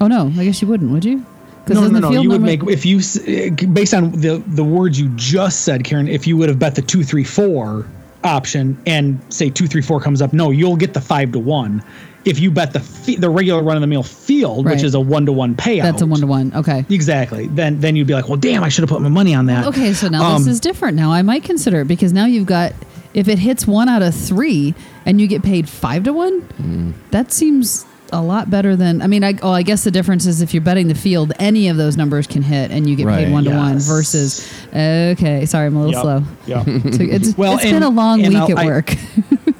Oh no, I guess you wouldn't, would you? 'Cause No, isn't no, no. You would make if you eh, based on the the words you just said, Karen. If you would have bet the two, three, four option, and say two, three, four comes up, no, you'll get the five to one. if you bet the fi- the regular run of the mill field, Right. which is a one to one payout, That's a one to one. Okay. Exactly. Then then you'd be like, well, damn, I should have put my money on that. Okay, so now Um, this is different. Now I might consider it because now you've got if it hits one out of three and you get paid five to one, Mm. that seems a lot better than. I mean, I oh, I guess the difference is if you're betting the field, any of those numbers can hit and you get Right. paid one to one. Versus, okay, sorry, I'm a little Yep. slow. Yeah, So it's, Well, it's been a long week I'll- at I- work.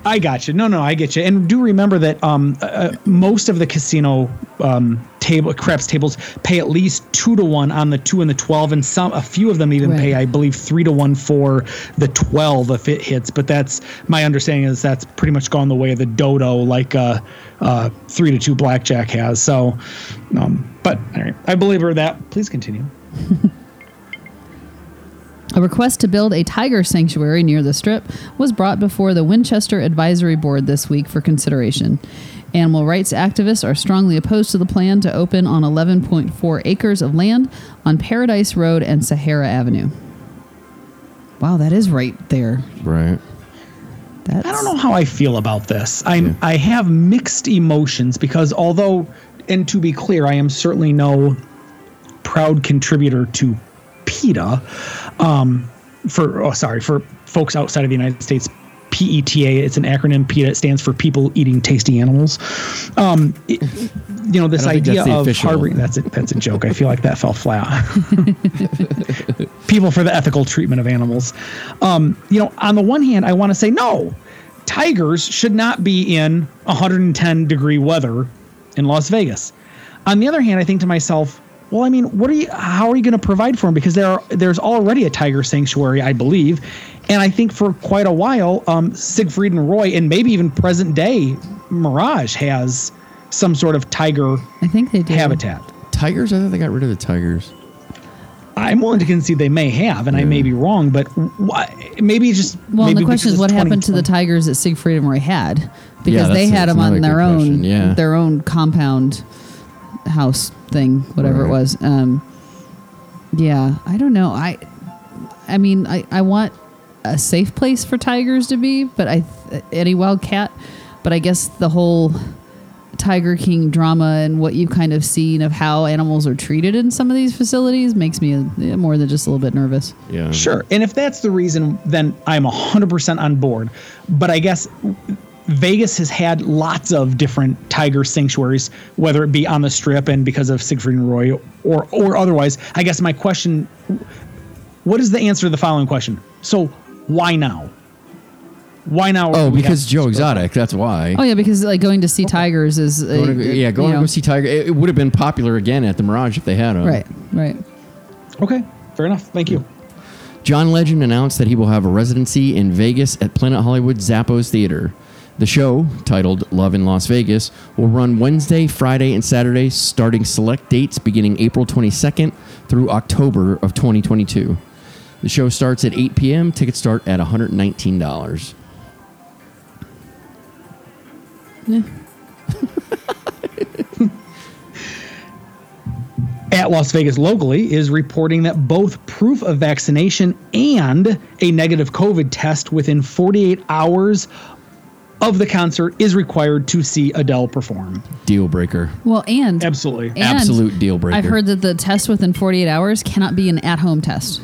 I got you. No, no, I get you. And do remember that um, uh, most of the casino um, table craps tables pay at least two to one on the two and the twelve, and some a few of them even Right. pay, I believe, three to one for the twelve if it hits. But that's my understanding is that's pretty much gone the way of the dodo, like uh, uh, three to two blackjack has. So, um, but right, I believe her that. Please continue. A request to build a tiger sanctuary near the strip was brought before the Winchester Advisory Board this week for consideration. Animal rights activists are strongly opposed to the plan to open on 11.4 acres of land on Paradise Road and Sahara Avenue. Wow, that is right there. Right. That's, I don't know how I feel about this. I'm I have mixed emotions because although and to be clear, I am certainly no proud contributor to PETA. Um, for oh sorry, for folks outside of the United States, PETA, it's an acronym. PETA stands for People Eating Tasty Animals. Um, it- you know this I don't think idea of official. harboring that's a, that's a joke. I feel like that fell flat. People for the ethical treatment of animals. Um, you know, on the one hand, I want to say no. Tigers should not be in 110 degree weather in Las Vegas. On the other hand, I think to myself, well, I mean, what are you? How are you going to provide for them? Because there are there's already a tiger sanctuary, I believe, and I think for quite a while, um, Siegfried and Roy, and maybe even present day Mirage has some sort of tiger I think they do. habitat. Tigers? I thought they got rid of the tigers. I'm willing to concede they may have, and I may be wrong, but why, maybe just Well, maybe the question is, what happened to the tigers that Siegfried and Roy had? Because that's- they had that's them on their own, yeah. their own compound house thing, whatever it was. Um, yeah, I don't know. I, I mean, I, I want a safe place for tigers to be, but I any wild cat. But I guess the whole Tiger King drama and what you've kind of seen of how animals are treated in some of these facilities makes me more than just a little bit nervous. Yeah. Sure. And if that's the reason, then I'm 100% on board. But I guess Vegas has had lots of different tiger sanctuaries, whether it be on the strip and because of Siegfried and Roy or, or otherwise. I guess my question what is the answer to the following question? So, why now? Why now? Oh, do we have because Joe Exotic. That's why. Oh yeah, because like going to see tigers is uh, Going to- yeah, going you to know, go see Tiger. It, it would have been popular again at the Mirage if they had them. Right, right. Okay, fair enough. Thank you. John Legend announced that he will have a residency in Vegas at Planet Hollywood Zappos Theater. The show, titled Love in Las Vegas, will run Wednesday, Friday, and Saturday, starting select dates beginning April 22nd through October of 2022. The show starts at 8 p.m. Tickets start at $119. at Las Vegas locally is reporting that both proof of vaccination and a negative COVID test within 48 hours of the concert is required to see Adele perform. Deal breaker. Well, and Absolutely. and Absolute deal breaker. I've heard that the test within 48 hours cannot be an at-home test.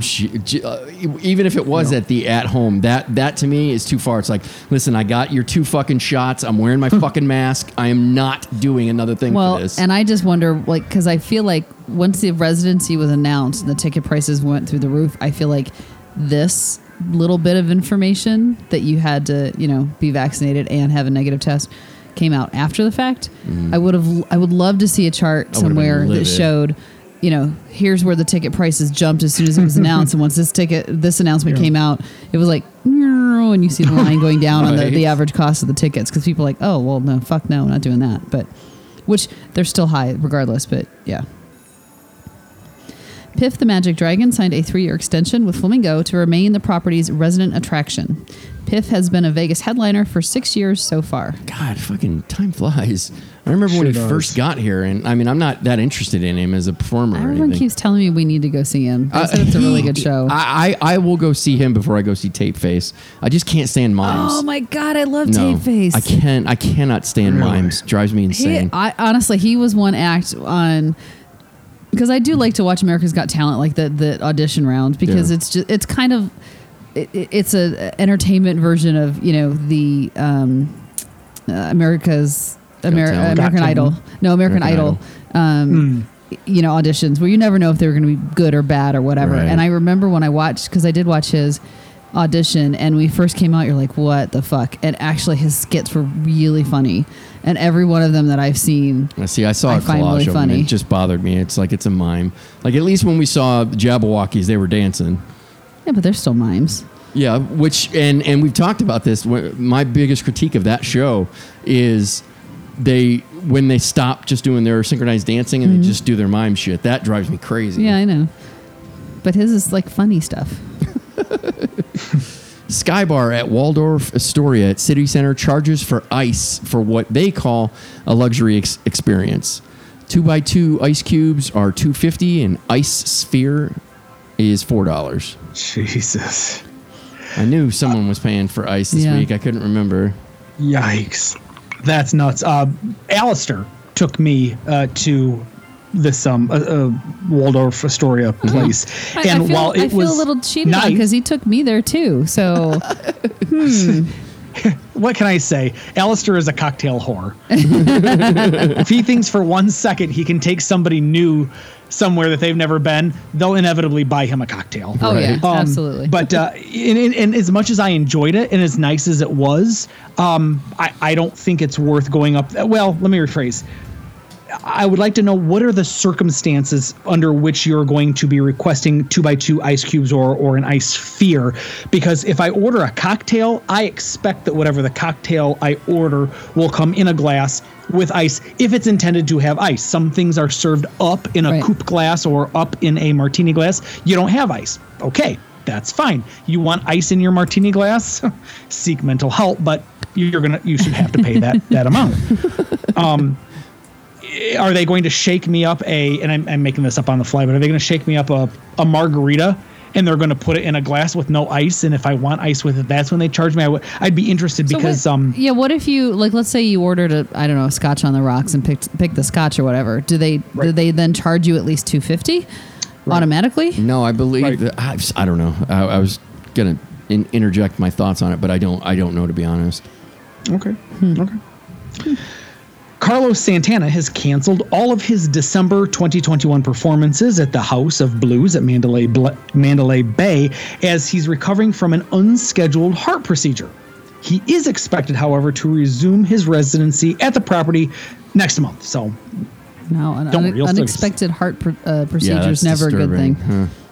She- uh, even if it was at the at home, that that to me is too far. It's like, listen, I got your two fucking shots. I'm wearing my fucking mask. I am not doing another thing Well, for this. and I just wonder, like, because I feel like once the residency was announced and the ticket prices went through the roof, I feel like this little bit of information that you had to, you know, be vaccinated and have a negative test came out after the fact. I would have, I would love to see a chart Mm. I would've been somewhere that livid. showed. You know, here's where the ticket prices jumped as soon as it was announced, and once this ticket, this announcement came out, it was like, and you see the line going down on the, the average cost of the tickets because people are like, oh well, no, fuck no, not doing that. But which they're still high regardless. But yeah. Piff the Magic Dragon signed a three year extension with Flamingo to remain the property's resident attraction. Piff has been a Vegas headliner for six years so far. God, fucking time flies. I remember when he does. first got here, and I mean, I'm not that interested in him as a performer or Everyone anything. keeps telling me we need to go see him. I Uh, said it's a really good show. I, I I will go see him before I go see Tape Face. I just can't stand mimes. oh my god, I love no, Tape Face. I can't. I cannot stand mimes. Drives me He, insane. I honestly, he was one act on because I do like to watch America's Got Talent, like the the audition round, because Yeah. it's just it's kind of it, it- it's a entertainment version of you know the um, uh, America's Ameri- American Got Idol, no American, American Idol. Um, You know auditions where you never know if they were going to be good or bad or whatever. Right. And I remember when I watched because I did watch his audition and we first came out you're like what the fuck and actually his skits were really funny and every one of them that i've seen I see. I saw I a find collage really of him. funny. It just bothered me. It's like it's a mime. Like at least when we saw the Jabbawockeez, they were dancing. Yeah but they're still mimes Yeah, which and and we've talked about this. My biggest critique of that show is they when they stop just doing their synchronized dancing and they just do their mime shit. That drives me crazy. Mm-hmm. yeah i know but his is like funny stuff Skybar at Waldorf Astoria at City Center charges for ice for what they call a luxury ex- experience. Two by two ice cubes are two fifty, and ice sphere is four dollars. Jesus. I knew someone was paying for ice this Yeah. week. I couldn't remember. Yikes. That's nuts. Uh, Alistair took me uh, to this um uh, uh, Waldorf Astoria place, I, I and feel, while it I feel was a little cheated on nice, because he took me there too so what can I say? Alistair is a cocktail whore. if he thinks for one second he can take somebody new somewhere that they've never been, they'll inevitably buy him a cocktail. oh yeah Um, absolutely But uh, and, and, and as much as I enjoyed it and as nice as it was, um, I, I don't think it's worth going up. Well, let me rephrase. I would like to know what are the circumstances under which you're going to be requesting two by two ice cubes or or an ice sphere, because if I order a cocktail, I expect that whatever the cocktail I order will come in a glass with ice if it's intended to have ice. Some things are served up in a Right. coupe glass or up in a martini glass. You don't have ice. Okay, that's fine. You want ice in your martini glass? Seek mental help, but you're gonna you should have to pay that that amount. Um, are they going to shake me up a and I'm, I'm making this up on the fly but are they going to shake me up a, a margarita and they're going to put it in a glass with no ice and if i want ice with it that's when they charge me I would i'd be interested So because what- um yeah what if you like let's say you ordered a i don't know a scotch on the rocks and picked picked the scotch or whatever do they do they then charge you at least 250 automatically No, I believe Right. that I, I don't know. I, I was gonna in, interject my thoughts on it, but I don't. I don't know to be honest. okay okay Carlos Santana has canceled all of his December 2021 performances at the House of Blues at Mandalay Bl- Mandalay Bay as he's recovering from an unscheduled heart procedure. He is expected, however, to resume his residency at the property next month. So no an Don't un- worry, you'll unexpected heart pr- uh, procedure yeah, is that's never a good thing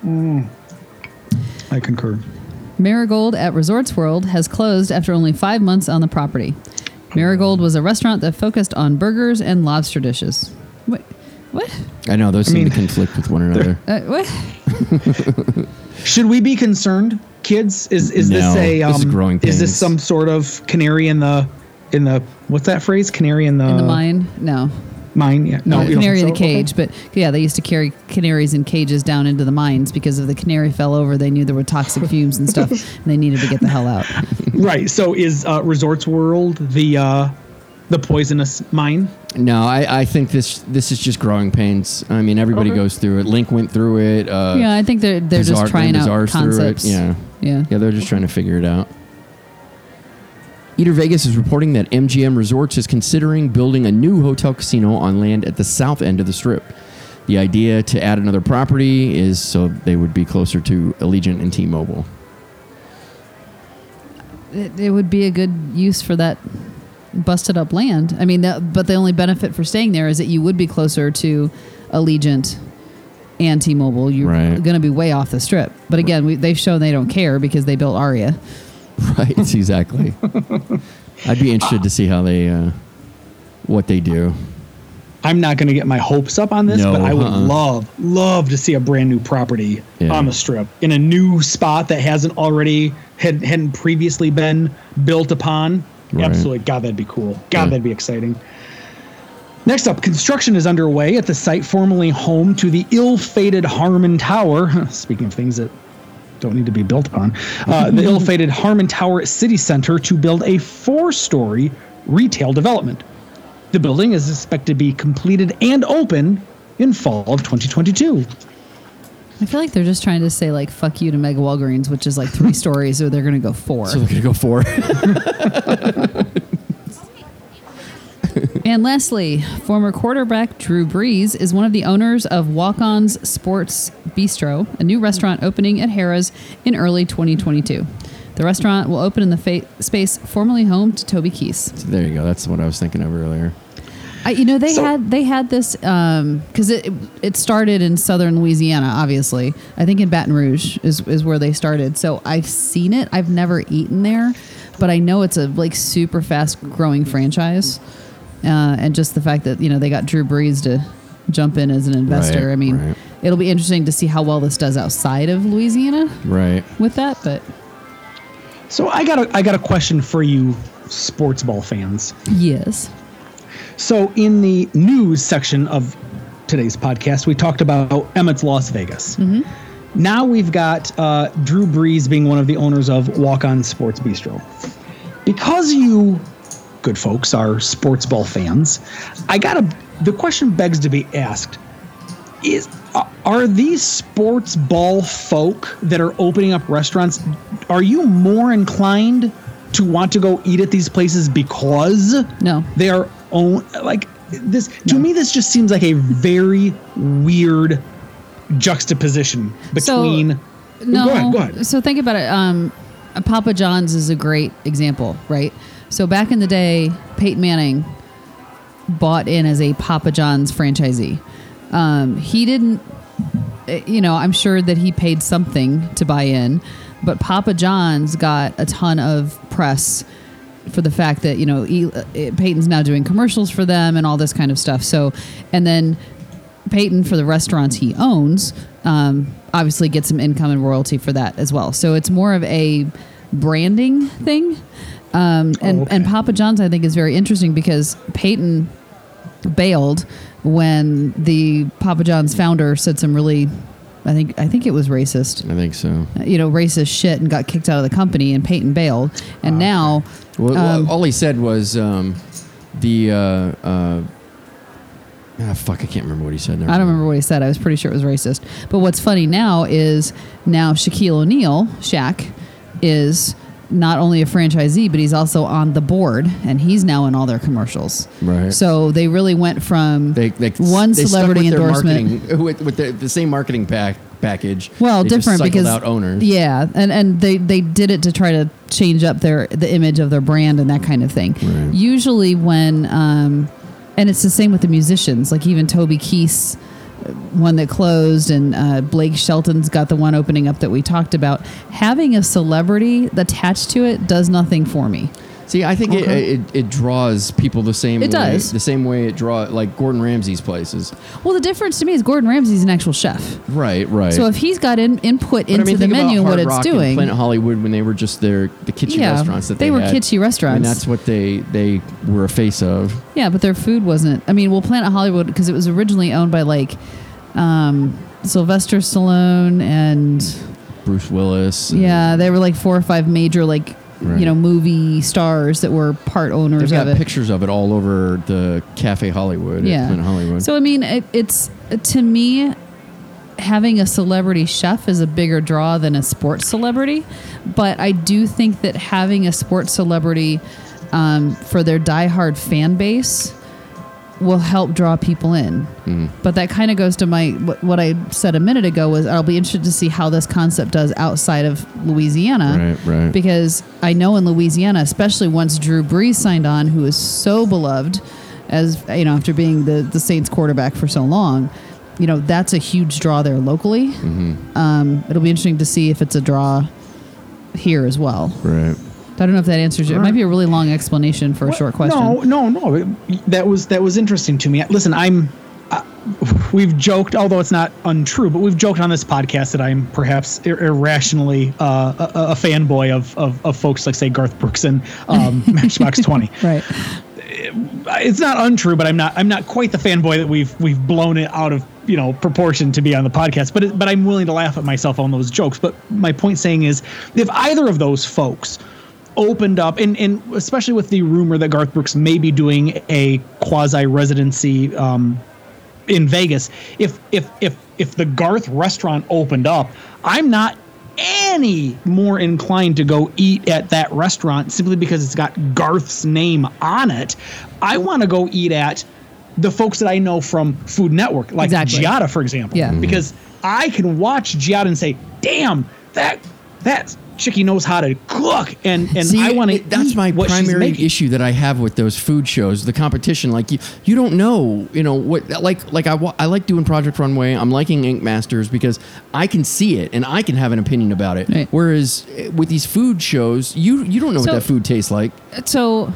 Huh. I concur. Marigold at Resorts World has closed after only five months on the property. Marigold was a restaurant that focused on burgers and lobster dishes. What? What? I know those seem mean, to conflict with one another. Uh, what? Should we be concerned, kids? Is is this a um, this is growing is this some sort of canary in the in the what's that phrase? Canary in the In the mine? No. Mine? Yeah, no, No, canary in the think so? Okay. cage. But yeah, they used to carry canaries in cages down into the mines because if the canary fell over, they knew there were toxic fumes and stuff, and they needed to get the hell out. Right. So is uh, Resorts World the uh, the poisonous mine? No, I, I think this this is just growing pains. I mean, everybody Okay. goes through it. LINQ went through it. Uh, yeah, I think they're they're Bizarre- just trying out Bizarre's through concepts. Yeah, Yeah. yeah, they're just trying to figure it out. Eater Vegas is reporting that MGM Resorts is considering building a new hotel casino on land at the south end of the strip. The idea to add another property is so they would be closer to Allegiant and T-Mobile. It, it would be a good use for that busted up land. I mean, that, but the only benefit for staying there is that you would be closer to Allegiant and T-Mobile. You're Right. going to be way off the strip. But again, we, they've shown they don't care because they built Aria. Right, exactly. I'd be interested to see how they, uh, what they do. I'm not going to get my hopes up on this, No, but I would uh-uh. love, love to see a brand new property Yeah. on the strip in a new spot that hasn't already had hadn't previously been built upon. Right. Absolutely, God, that'd be cool. God, Yeah. that'd be exciting. Next up, construction is underway at the site formerly home to the ill-fated Harmon Tower. Speaking of things that don't need to be built upon, uh, the ill-fated Harmon Tower City Center to build a four-story retail development. The building is expected to be completed and open in fall of 2022. I feel like they're just trying to say like "fuck you" to Mega Walgreens, which is like three stories, or they're going to go four. So they're gonna go four. And lastly, former quarterback Drew Brees is one of the owners of Walk On's Sports Bistro, a new restaurant opening at Harrah's in early 2022. The restaurant will open in the fa- space formerly home to Toby Keith. there you go. That's what I was thinking of earlier. I, you know, they So- had they had this because it it started in southern Louisiana. Obviously, I think in Baton Rouge is is where they started. So I've seen it. I've never eaten there, but I know it's a like super fast growing franchise. Uh, and just the fact that you know they got Drew Brees to jump in as an investor. Right, I mean, right. It'll be interesting to see how well this does outside of Louisiana Right. with that. But So I got a I got a question for you, sports ball fans. yes, So in the news section of today's podcast, we talked about Emmitt's Las Vegas. Now we've got uh, Drew Brees being one of the owners of Walk On Sports Bistro. Because you good folks are sports ball fans, I got to the question begs to be asked is are- these sports ball folk that are opening up restaurants are you more inclined to want to go eat at these places because No. they are own like this to me this just seems like a very weird juxtaposition between No. go ahead go ahead So think about it. Um, Papa John's is a great example, right? So back in the day, Peyton Manning bought in as a Papa John's franchisee. Um, he didn't, eh, you know, I'm sure that he paid something to buy in, but Papa John's got a ton of press for the fact that you know eh, Peyton's now doing commercials for them and all this kind of stuff. So, and then Peyton for the restaurants he owns, um, obviously gets some income and royalty for that as well. So it's more of a branding thing. Um, and, Oh, okay. and Papa John's, I think, is very interesting because Peyton bailed when the Papa John's founder said some really, I think, I think it was racist, I think so. you know, racist shit and got kicked out of the company. And Peyton bailed, and now, Well, well, Um, all he said was um, the. Uh, uh, ah, fuck! I can't remember what he said. Never I don't remember what he said. I was pretty sure it was racist. But what's funny now is now Shaquille O'Neal, Shaq, is not only a franchisee, but he's also on the board, and he's now in all their commercials. Right. So they really went from They, they one they celebrity endorsement. with, with the, the same marketing pack, package. Well, different because out owners. Yeah, and and they they did it to try to change up their the image of their brand and that kind of thing. Right. Usually when um, and it's the same with the musicians. Like even Toby Keith's uh, one that closed, and uh, Blake Shelton's got the one opening up that we talked about. Having a celebrity attached to it does nothing for me. See, I think Okay. it, it it draws people the same It way. does. The same way it draw like Gordon Ramsay's places. Well, the difference to me is Gordon Ramsay's an actual chef. Right, right. So if he's got in, input But I into mean, the menu what it's Rock and doing, Planet Hollywood when they were just their the kitschy Yeah, restaurants that they they, were had. kitschy restaurants. and that's what they they were a face of. Yeah, but their food wasn't. I mean, well, Planet Hollywood because it was originally owned by like um, Sylvester Stallone and Bruce Willis. and yeah, they were like four or five major like Right. you know movie stars that were part owners They've got of it. pictures of it all over the Cafe Hollywood. yeah, Hollywood. So I mean, it, it's to me having a celebrity chef is a bigger draw than a sports celebrity, but I do think that having a sports celebrity um, for their diehard fan base will help draw people in. Mm-hmm. But that kind of goes to my what, what I said a minute ago was I'll be interested to see how this concept does outside of Louisiana. Right, right. Because I know in Louisiana, especially once Drew Brees signed on, who is so beloved as you know after being the the Saints quarterback for so long, you know that's a huge draw there locally. Mm-hmm. Um, it'll be interesting to see if it's a draw here as well. right. I don't know if that answers you. It might be a really long explanation for a short question. No, no, no. That was that was interesting to me. Listen, I'm. Uh, we've joked, although it's not untrue, but we've joked on this podcast that I'm perhaps ir- irrationally uh, a, a fanboy of, of of folks like say Garth Brooks and um, Matchbox Twenty. Right. It's not untrue, but I'm not I'm not quite the fanboy that we've we've blown it out of you know proportion to be on the podcast. But it, but I'm willing to laugh at myself on those jokes. But my point saying is, if either of those folks opened up, and, and especially with the rumor that Garth Brooks may be doing a quasi residency um, in Vegas, if if if if the Garth restaurant opened up, I'm not any more inclined to go eat at that restaurant simply because it's got Garth's name on it. I want to go eat at the folks that I know from Food Network, like Exactly. Giada, for example. Yeah. Because I can watch Giada and say, "Damn, that that chickie knows how to cook," and and See, I want to. That's my what primary issue that I have with those food shows. The competition, like you, you don't know, you know what? Like, like I, I like doing Project Runway. I'm liking Ink Masters because I can see it and I can have an opinion about it. Right. Whereas eh, with these food shows, you you don't know So- what that food tastes like. so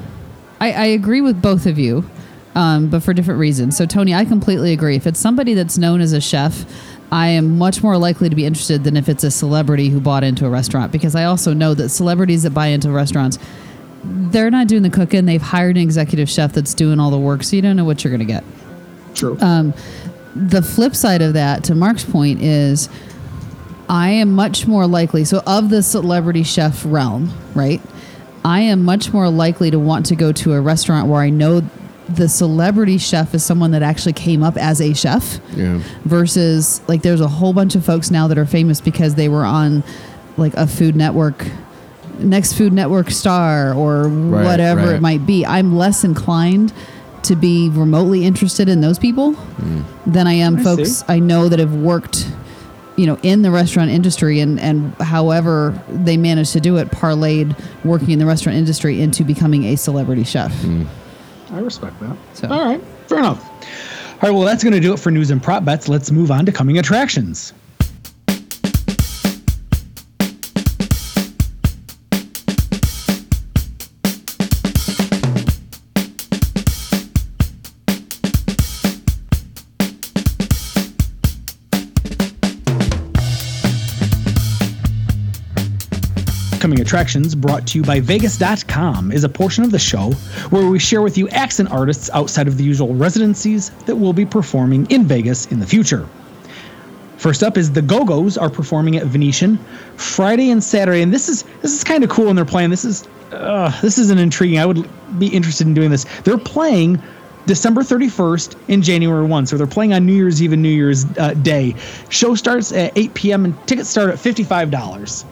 I, I agree with both of you, um, but for different reasons. So Tony, I completely agree. If it's somebody that's known as a chef, I am much more likely to be interested than if it's a celebrity who bought into a restaurant because I also know that celebrities that buy into restaurants, they're not doing the cooking. They've hired an executive chef that's doing all the work, so you don't know what you're going to get. True. Um, the flip side of that, to Mark's point, is I am much more likely. So, of the celebrity chef realm, right? I am much more likely to want to go to a restaurant where I know the celebrity chef is someone that actually came up as a chef Yeah. versus like there's a whole bunch of folks now that are famous because they were on like a food network next food network star or whatever right. it might be i'm less inclined to be remotely interested in those people mm. than i am I folks see. i know that have worked you know in the restaurant industry and and however they managed to do it parlayed working in the restaurant industry into becoming a celebrity chef mm. I respect that. So- All right, fair enough. All right, well, that's going to do it for news and prop bets. Let's move on to coming attractions. Attractions, brought to you by Vegas.com, is a portion of the show where we share with you acts and artists outside of the usual residencies that will be performing in Vegas in the future. First up is the Go Go's are performing at Venetian Friday and Saturday, and this is this is kind of cool. And they're playing. This is uh, this is an intriguing. I would be interested in doing this. They're playing December 31st and January 1, so they're playing on New Year's Eve and New Year's uh, Day. Show starts at 8 p.m. and tickets start at fifty-five dollars.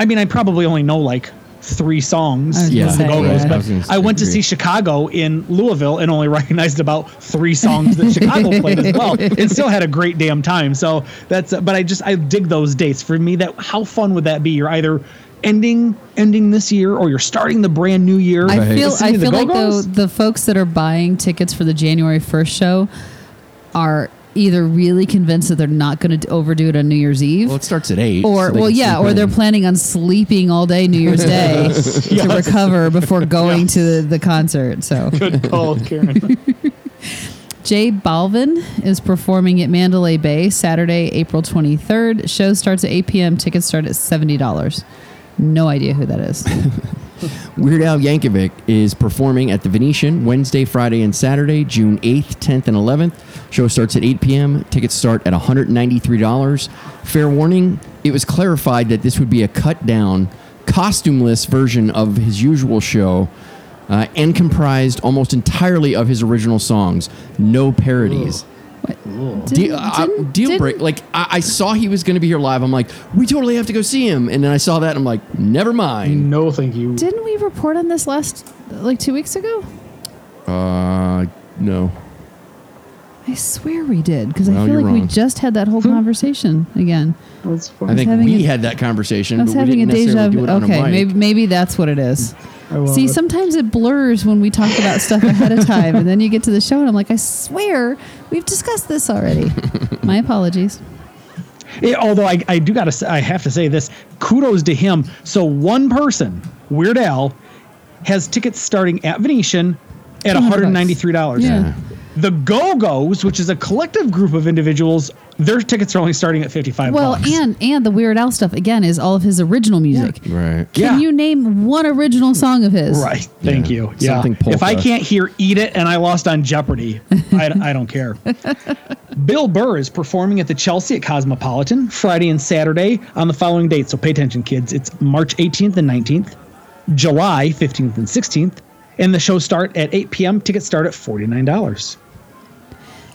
I mean, I probably only know like three songs. I was gonna of the Go-Go's, yeah. but I I went to see Chicago in Louisville and only recognized about three songs that Chicago played as well, and still had a great damn time. So that's. But I just I dig those dates. For me, that how fun would that be? You're either ending ending this year or you're starting the brand new year. I feel I to the feel like though the folks that are buying tickets for the January first show are either really convinced that they're not going to overdo it on New Year's Eve, Well, it starts at eight. or so well, yeah, sleep or they're planning on sleeping all day New Year's Day to recover before going to the, the concert. So Good call, Karen. J Balvin is performing at Mandalay Bay Saturday, April 23rd. Show starts at 8 p.m. Tickets start at $70. No idea who that is. Weird Al Yankovic is performing at the Venetian Wednesday, Friday, and Saturday, June 8th, 10th, and 11th. Show starts at 8 p.m. Tickets start at $193. Fair warning, it was clarified that this would be a cut down, costumeless version of his usual show uh, and comprised almost entirely of his original songs. No parodies. Deal, uh, deal break. Like I, I saw he was going to be here live. I'm like, we totally have to go see him. And then I saw that. And I'm like, never mind. no, thank you. Didn't we report on this last, like two weeks ago? Uh, no. I swear we did because I feel you're like we wrong. just had that whole conversation again. That's fine. I think having we a- had that conversation, I was but we having a didn't deja necessarily do vu. it on a Okay, mic. maybe maybe that's what it is. I love See, it. sometimes it blurs when we talk about stuff ahead of time, and then you get to the show, and I'm like, I swear we've discussed this already. My apologies. Yeah, although I, I do gotta say, I have to say this kudos to him so one person Weird Al has tickets starting at Venetian at $193. Yeah. The Go Go's, which is a collective group of individuals, their tickets are only starting at 55 Well, bucks. and and the Weird Al stuff again is all of his original music. Right. Can Yeah. you name one original song of his? Right. Thank Yeah. you. Yeah. Something If I can't hear Eat It and I lost on Jeopardy, I, I don't care. Bill Burr is performing at the Chelsea at Cosmopolitan Friday and Saturday on the following dates. So pay attention, kids. It's March 18th and 19th, July 15th and 16th, and the show start at 8 p.m. Tickets start at $49.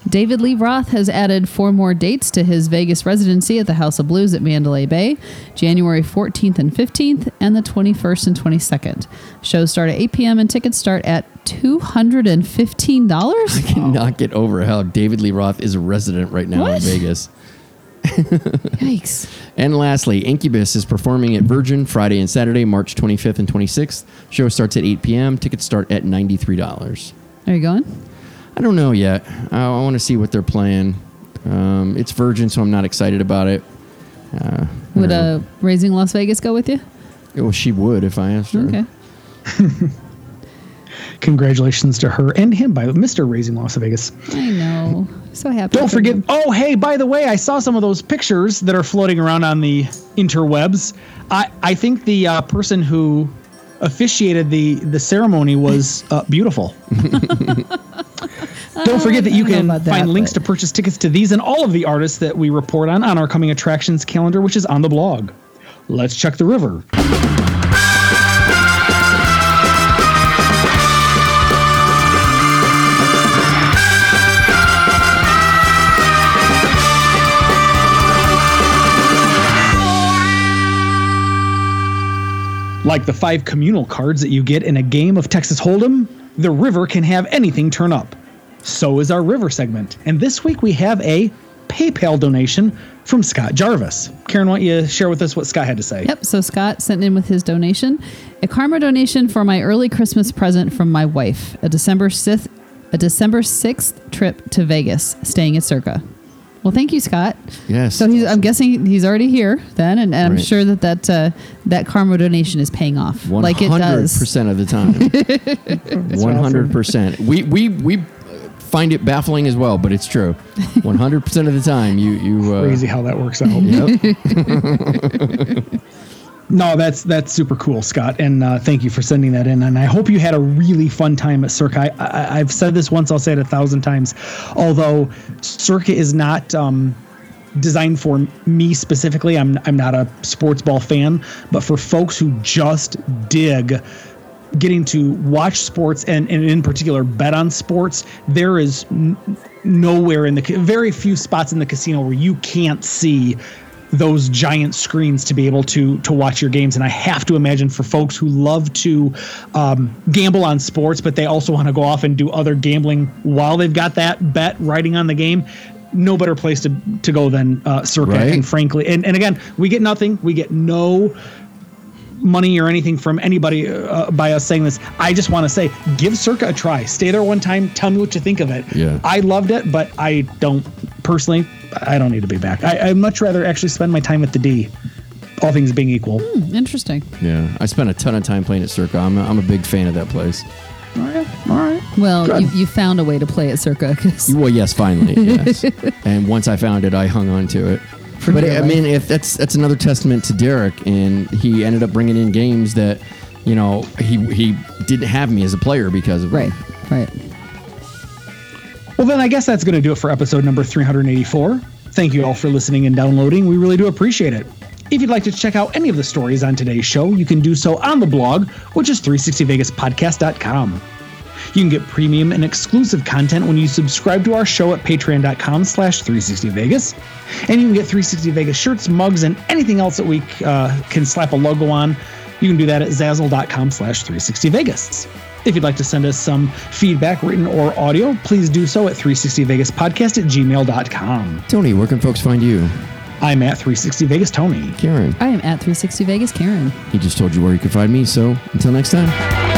David Lee Roth has added four more dates to his Vegas residency at the House of Blues at Mandalay Bay, January 14th and 15th, and the 21st and 22nd. Shows start at 8 p.m. and tickets start at $215. I cannot get over how David Lee Roth is a resident right now in Vegas. Yikes. And lastly, Incubus is performing at Virgin Friday and Saturday, March 25th and 26th. Show starts at 8 p.m. Tickets start at $93. Are you going? I don't know yet. I, I want to see what they're playing. Um, it's Virgin, so I'm not excited about it. Uh, Would don't uh, Raising Las Vegas go with you? well, she would if I asked her. Okay. Congratulations to her and him by Mr. Raising Las Vegas. I know. So happy. Don't for forget. him. Oh, hey, by the way, I saw some of those pictures that are floating around on the interwebs. I, I think the uh, person who officiated the, the ceremony was uh, beautiful. Don't forget that you I don't know can that, find links but- to purchase tickets to these and all of the artists that we report on on our coming attractions calendar, which is on the blog. Let's check the river. Like the five communal cards that you get in a game of Texas Hold'em, the river can have anything turn up. So is our river segment. And this week we have a PayPal donation from Scott Jarvis. Karen, why don't you share with us what Scott had to say? Yep. So Scott sent in with his donation, a karma donation for my early Christmas present from my wife, a December sixth, a December sixth trip to Vegas, staying at Circa. Well, thank you, Scott. Yes. So he's, I'm guessing he's already here then, and, and I'm sure that that uh, that karma donation is paying off, like it does. 100% of the time. 100%. We, we, we find it baffling as well, but it's true. 100% of the time, you, you, uh, Crazy how that works out. Yep. No, that's that's super cool, Scott, and uh, thank you for sending that in. And I hope you had a really fun time at Circa. I, I've said this once, I'll say it a thousand times. Although Circa is not um, designed for me specifically, I'm I'm not a sports ball fan, but for folks who just dig getting to watch sports and, and in particular bet on sports, there is n- nowhere in the ca- very few spots in the casino where you can't see those giant screens to be able to to watch your games. And i have to imagine for folks who love to um, gamble on sports but they also want to go off and do other gambling while they've got that bet riding on the game no better place to to go than uh, circa. Right. and frankly and, and again we get nothing. We get no money or anything from anybody uh, by us saying this. I just want to say, give Circa a try. Stay there one time. Tell me what you think of it. Yeah. I loved it, but I don't personally. I don't need to be back. I, I'd much rather actually spend my time at the D. All things being equal. Interesting. yeah. I spent a ton of time playing at Circa. I'm a, I'm a big fan of that place. All right. All right. Well, you, you found a way to play at Circa. 'cause- Well, yes, finally, yes. and once I found it, I hung on to it. But I mean, if that's that's another testament to Derek, and he ended up bringing in games that, you know, he he didn't have me as a player because of right, them. right. Well, then I guess that's going to do it for episode number 384. Thank you all for listening and downloading. We really do appreciate it. If you'd like to check out any of the stories on today's show, you can do so on the blog, which is 360vegaspodcast.com. You can get premium and exclusive content when you subscribe to our show at patreon.com slash 360vegas. And you can get 360 Vegas shirts, mugs, and anything else that we uh, can slap a logo on. You can do that at zazzle.com slash 360vegas. If you'd like to send us some feedback, written or audio, please do so at 360vegaspodcast at gmail.com. Tony, where can folks find you? I'm at 360 Vegas Tony. Karen, I am at 360 Vegas Karen. he just told you where you can find me. So until next time.